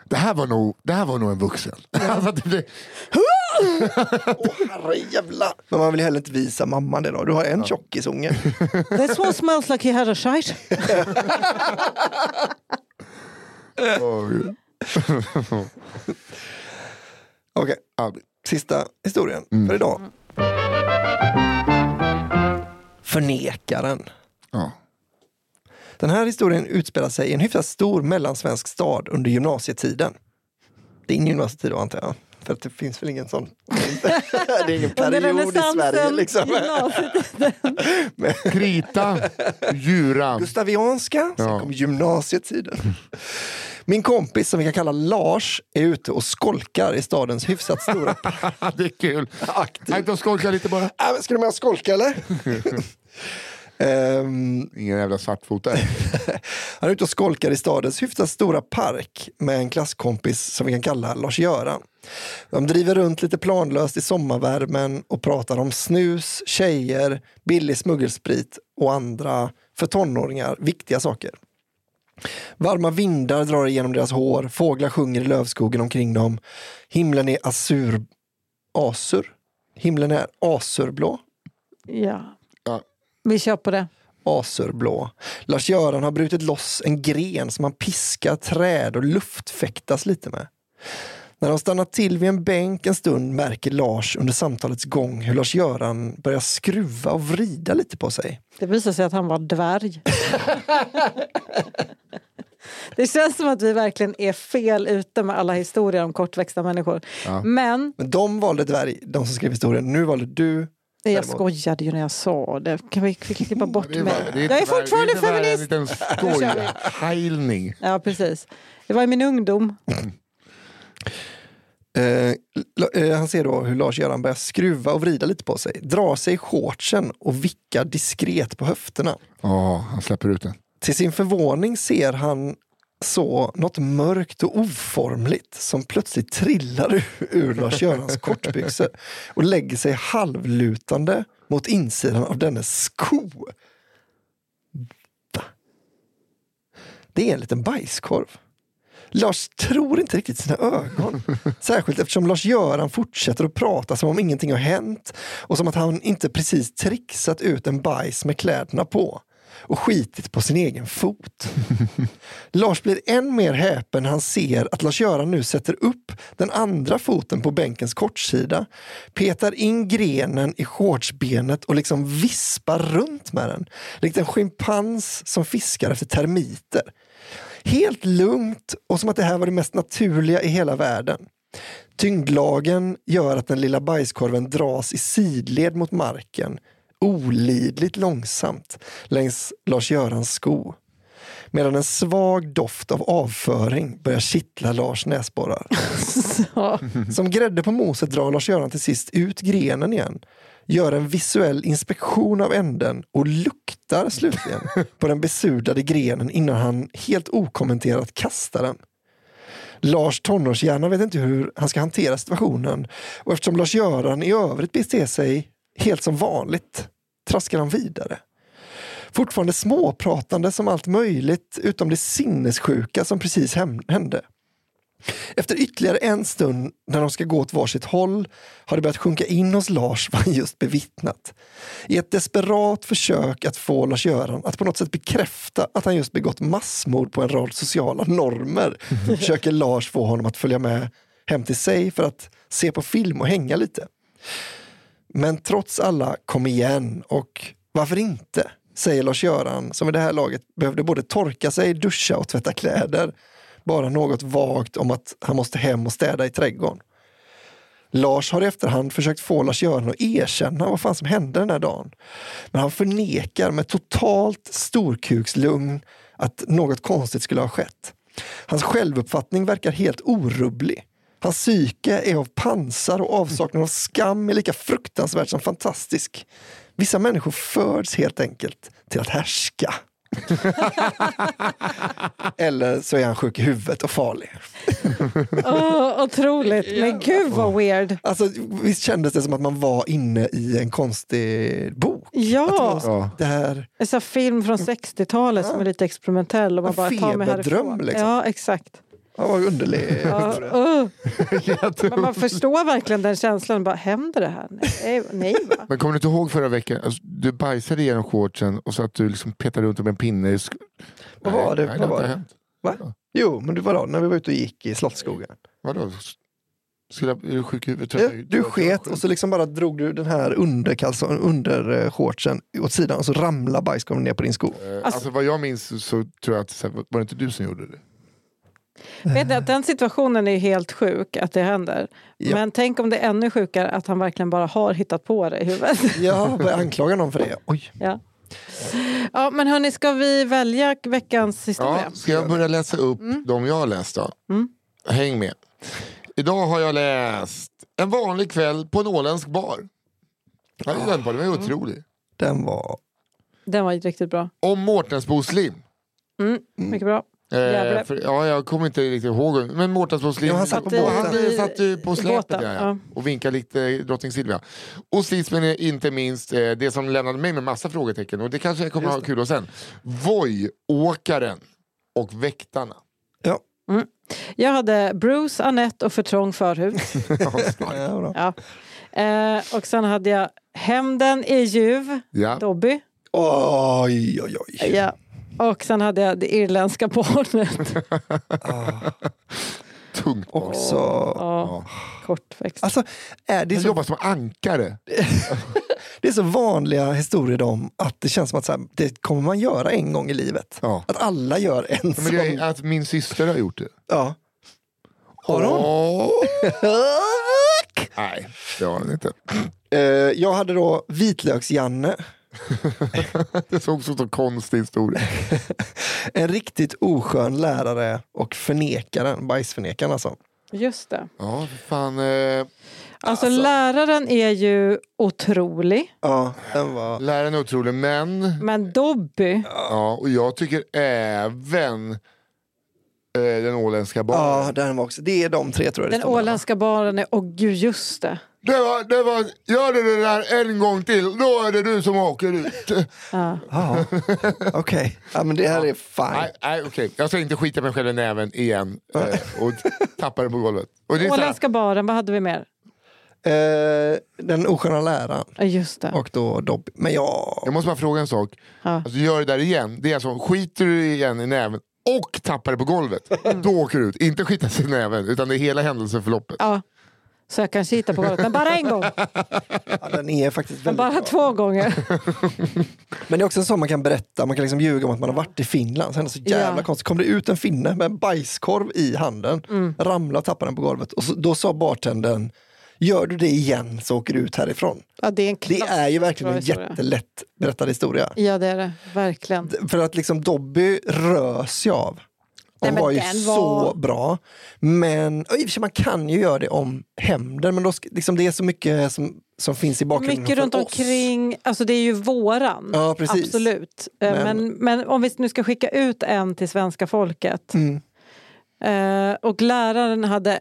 Det här var nog, det här var nog en vuxen. Alltså, det blir, [laughs] Åh herrejävlar. Men man vill ju heller inte visa mamman det då. Du har en tjockisunge. [laughs] This one smells like he had a shite. åh, gud. [laughs] Okej, Ja, sista historien för idag. Förnekaren. ja. Den här historien utspelar sig i en hyfsat stor mellansvensk stad under gymnasietiden. Din gymnasietid då antar jag? [laughs] För att det finns väl ingen sån... [laughs] [laughs] det är ingen period i Sverige liksom. gymnasiet. Krita, djura. Gustavianska, sen Ja. kom gymnasietiden. Min kompis som vi kan kalla Lars är ute och skolkar i stadens hyfsat stora det är kul. aktiv. Jag inte skolka lite bara. Äh, men ska du med och skolka eller? Ehm, Ingen jävla svartfotare. [laughs] han är ute och skolkar i stadens hyfsat stora park med en klasskompis som vi kan kalla Lars-Göran. De driver runt lite planlöst i sommarvärmen och pratar om snus, tjejer, billig smuggelsprit och andra för tonåringar viktiga saker. Varma vindar drar igenom deras hår, fåglar sjunger i lövskogen omkring dem. Himlen är azur... Asur? Himlen är asurblå. Ja. Vi kör på det. asurblå. Lars-Göran har brutit loss en gren som han piskar träd och luftfäktas lite med. När de stannar till vid en bänk en stund märker Lars under samtalets gång hur Lars-Göran börjar skruva och vrida lite på sig. Det visar sig att han var dvärg. Det känns som att vi verkligen är fel ute med alla historier om kortväxta människor. Ja. Men Men de valde dvärg, de som skrev historien. Nu valde du. Jag Däremot. skojade ju när jag sa det. Kan vi, vi klippa bort Det är mig? det är Jag är fortfarande det är feminist! En [laughs] kör vi. skojhejlning. Ja, precis. Det var i min ungdom. [clears throat] Eh, eh, han ser då hur Lars-Göran börjar skruva och vrida lite på sig. Drar sig i shortsen och vickar diskret på höfterna. Ja, han släpper ut den. Till sin förvåning ser han så något mörkt och oformligt som plötsligt trillar [laughs] ur, Lars-Görans kortbyxor och lägger sig halvlutande mot insidan av dennes sko. Va? Det är en liten bajskorv. Lars tror inte riktigt sina ögon. [laughs] Särskilt eftersom Lars-Göran fortsätter att prata som om ingenting har hänt och som att han inte precis trixat ut en bajs med kläderna på och skitit på sin egen fot. Lars blir än mer häpen när han ser att Lars-Göran nu sätter upp den andra foten på bänkens kortsida, petar in grenen i shortsbenet och liksom vispar runt med den. Likt en schimpans som fiskar efter termiter. Helt lugnt och som att det här var det mest naturliga i hela världen. Tyngdlagen gör att den lilla bajskorven dras i sidled mot marken olidligt långsamt längs Lars-Görans sko. Medan en svag doft av avföring börjar kittla Lars näsborrar. Som grädde på moset drar Lars-Göran till sist ut grenen igen, gör en visuell inspektion av änden och luktar slutligen på den besudlade grenen innan han helt okommenterat kastar den. Lars tonårshjärna vet inte hur han ska hantera situationen och eftersom Lars-Göran i övrigt beter sig helt som vanligt traskar han vidare. Fortfarande småpratande som allt möjligt utom det sinnessjuka som precis hände. Efter ytterligare en stund när de ska gå åt varsitt håll har det börjat sjunka in hos Lars vad han just bevittnat. I ett desperat försök att få Lars-Göran att på något sätt bekräfta att han just begått massmord på en rad sociala normer [laughs] försöker Lars få honom att följa med hem till sig för att se på film och hänga lite. Men trots alla kom igen och varför inte? Säger Lars-Göran som i det här laget behövde både torka sig, duscha och tvätta kläder. Bara något vagt om att han måste hem och städa i trädgården. Lars har i efterhand försökt få Lars-Göran att erkänna vad fan som hände den här dagen. Men han förnekar med totalt storkukslugn att något konstigt skulle ha skett. Hans självuppfattning verkar helt orubblig. Hans psyke är av pansar och avsaknad av skam är lika fruktansvärt som fantastisk. Vissa människor föds helt enkelt till att härska. [laughs] Eller så är han sjuk i huvudet och farlig. Åh, otroligt, men gud vad weird. Alltså, visst kändes det som att man var inne i en konstig bok? Att det, Ja, var så, det här, en film från 60-talet som är lite experimentell. Och man En bara tar mig feberdröm, liksom. Ja, exakt. Det var underlig Ja, uh. [laughs] Men man förstår verkligen den känslan. Bara, händer det här? Nej, nej va? Men kommer du inte ihåg förra veckan? Alltså, du bajsade igenom shortsen och så att du liksom petade runt med en pinne. i sk- Vad var det? Nej, Vad var det? hänt. Va? Jo, men du var då när vi var ute och gick i Slottsskogen. Vadå? Skulle jag, är du sjuk i huvudet? Ja, du sket och så liksom bara drog du den här underkalson, under eh, shortsen åt sidan och så ramlade bajskorven ner på din sko. Eh, Alltså, vad jag minns så, tror jag att var det inte du som gjorde det? Vet ni, att den situationen är helt sjuk att det händer. Ja. Men tänk om det är ännu sjukare att han verkligen bara har hittat på det i huvudet. [laughs] Ja, började anklaga någon för det. Oj. Ja. Ja, men hörni, ska vi välja veckans historia? Ja, ska jag börja läsa upp de jag har läst då? Mm. Häng med. Idag har jag läst En vanlig kväll på en åländsk bar. Jag hade den var ju otrolig. Den var... Den var riktigt bra. Om Mårtensbos lim. Mm, mycket bra. Eh, för, ja, jag kommer inte riktigt ihåg. Men Mårtensbos lim. Ja, han satt på i- båten. Han i- satt ju på i släpet båten, ja, ja. och vinkade lite drottning Silvia. Och sist men inte minst eh, det som lämnade mig med massa frågetecken och det kanske jag kommer Just ha kul av sen. Voi-åkaren och väktarna. Ja. Jag hade Bruce, Annette och för trång förhud. Ja. Eh, och sen hade jag Hämnden är ljuv, Ja. Dobby. Oj, oj, oj. Ja. Och sen hade jag det irländska barnet. [laughs] Tungt. Också... Ja, kortväxt. Alltså, är det, så, jobbar som ankare. [laughs] det är så vanliga historier om att det känns som att så här, det kommer man göra en gång i livet. Ja. Att alla gör en Men sån. det är att min syster har gjort det. Ja. Har hon? [laughs] Nej, det har hon inte. Eh, jag hade då Vitlöks-Janne. [laughs] Det såg så, så konstig historia. [laughs] En riktigt oskön lärare och förnekaren, bajsförnekaren alltså. Just det. Ja, för fan. Eh, Alltså, läraren är ju otrolig. Ja, den var... läraren är otrolig, men... Men Dobby, Ja, och jag tycker även den åländska baren. Ja, den var också. Det är de tre tror jag det den åländska baren är... Åh gud, just det. Det var, det var, gör du det där en gång till, då är det du som åker ut. [laughs] Ja. Okej. Ja, men det här är fine. nej, nej okej. Jag ska inte skita mig själv i näven igen eh, och tappa den på golvet. Och det Åländska baren, vad hade vi mer? Eh, den osköna läraren just det. och då Dobby. Men jag... jag måste bara fråga en sak. Ja. Alltså, gör det där igen. Det är alltså, skiter du igen i näven och tappar det på golvet, Mm. då åker du ut. Inte skita sig i näven, utan det är hela händelseförloppet. Ja. Så jag kan hitta på golvet, men bara en gång. Ja, den är faktiskt Men väldigt bara bra. två gånger. [laughs] Men det är också en sån man kan berätta, man kan liksom ljuga om att man har varit i Finland. Sen är det så jävla Ja. konstigt. Kom det ut en finne med en bajskorv i handen, Mm. ramlade och tappade den på golvet. Och så, då sa bartendern, gör du det igen så åker du ut härifrån. Ja, det är en Det är ju verkligen en jättelätt berättad historia. Ja, det är det. Verkligen. För att liksom Dobby rös ju av. Nej, Hon men var ju den så var- bra. Men och i och för sig, man kan ju göra det om hämnden, men då, liksom, det är så mycket som, som finns i bakgrunden Mycket runt oss. omkring, alltså det är ju våran. Ja, precis. Absolut. Eh, Men- Men, men om vi nu ska skicka ut en till svenska folket. Mm. Eh, och läraren hade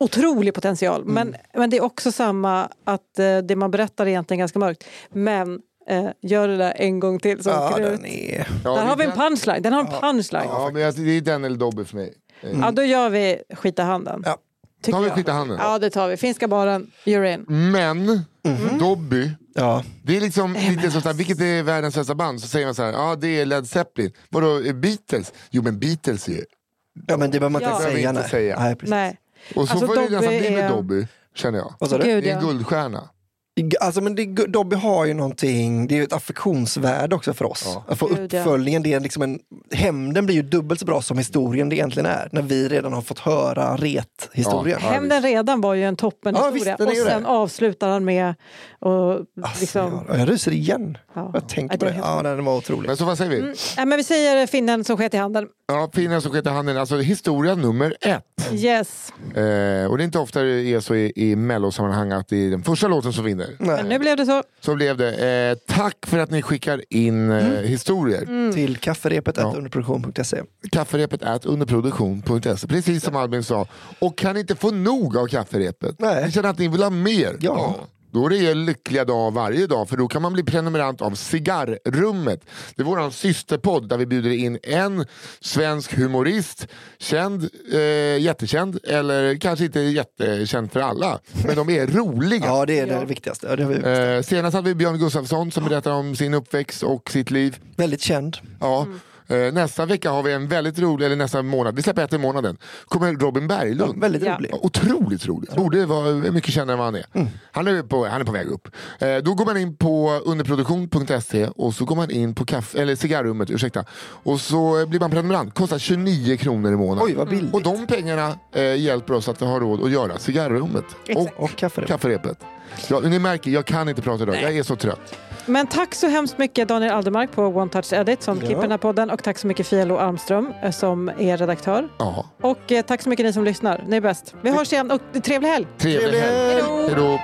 otrolig potential. Mm. Men, men det är också samma att eh, det man berättar är egentligen ganska mörkt. Men eh, gör det där en gång till så Ja, den är... Ja, Där har är vi en punchline. Den har en punchline. Ja, Ja, men alltså, det är den eller Dobby för mig. Eh, då gör vi skita handen. Ja. Tycker Tar vi jag. skita handen? Ja, det tar vi. Finska baren, you're in. Men Mhm. Dobby, Ja. det är liksom lite som såhär, vilket är världens sämsta band? Så säger man så här, ja det är Led Zeppelin. Vadå Beatles? Jo men Beatles ju. ja, men det behöver man inte Ja. säga. Behöver inte nej. säga. Nej, precis. Nej. Och så Alltså, får det nästan bli med är- Dobby, känner jag. Vad sa du? Gud, Det är en ja. guldstjärna. Alltså, men det, Dobby har ju någonting, det är ju ett affektionsvärde också för oss. Ja. Att få ja. uppföljningen, det är liksom en, hämnden blir ju dubbelt så bra som historien det egentligen är. När vi redan har fått höra ret-historien. Ja. Hämnden redan var ju en Ja, toppenhistoria. visst, är och sen det. avslutar han med och Alltså, liksom... jag, jag ryser igen. Ja. Jag tänkte Ja, på det Ja, den var otrolig. Men så vad säger vi? Nej, men vi säger finnen som sket i handen. Ja, finnen som sket i handen. Alltså historia nummer ett. Yes. Eh, och det är inte ofta det är så i, i mellosammanhang att det är den första låten som vinner. Men nu blev det så. Så blev det. Eh, tack för att ni skickar in eh, historier. Till kafferepet Ja. underproduktion.se. Kafferepet underproduktion.se. Precis som Albin sa. Och kan inte få nog av kafferepet. Nej. Ni känner att ni vill ha mer. Ja. Då är det lyckliga dag varje dag för då kan man bli prenumerant av Cigarrummet. Det är vår systerpodd där vi bjuder in en svensk humorist, känd, eh, jättekänd eller kanske inte jättekänd för alla. Men de är roliga. Ja, det är Ja. det viktigaste. Ja, det har vi Eh, senast hade vi Björn Gustafsson som berättar om sin uppväxt och sitt liv. Väldigt känd. Ja. Eh, nästa vecka har vi en väldigt rolig, eller nästa månad, vi släpper ett i månaden, kommer Robin Ja, Berglund. väldigt Ja. rolig. Otroligt rolig. Borde vara mycket kändare än vad han är. Han, är på, han är på väg upp. Eh, då går man in på underproduktion.se och så går man in på kaffe, eller cigarrummet, ursäkta. Och så blir man prenumerant. Kostar 29 kronor i månaden. Oj, vad billigt. Och de pengarna eh, hjälper oss att ha råd att göra cigarrummet. Exakt. Och Och kafferepet. kafferepet. Ja, ni märker, jag kan inte prata idag. Jag är så trött. Men tack så hemskt mycket Daniel Aldermark på One Touch Edit som Ja. klipper den här podden och tack så mycket Fia Lo Armström eh, som är redaktör. Ja. Och eh, tack så mycket ni som lyssnar. Ni är bäst. Vi hörs igen och trevlig helg! Trevlig helg. Hej då.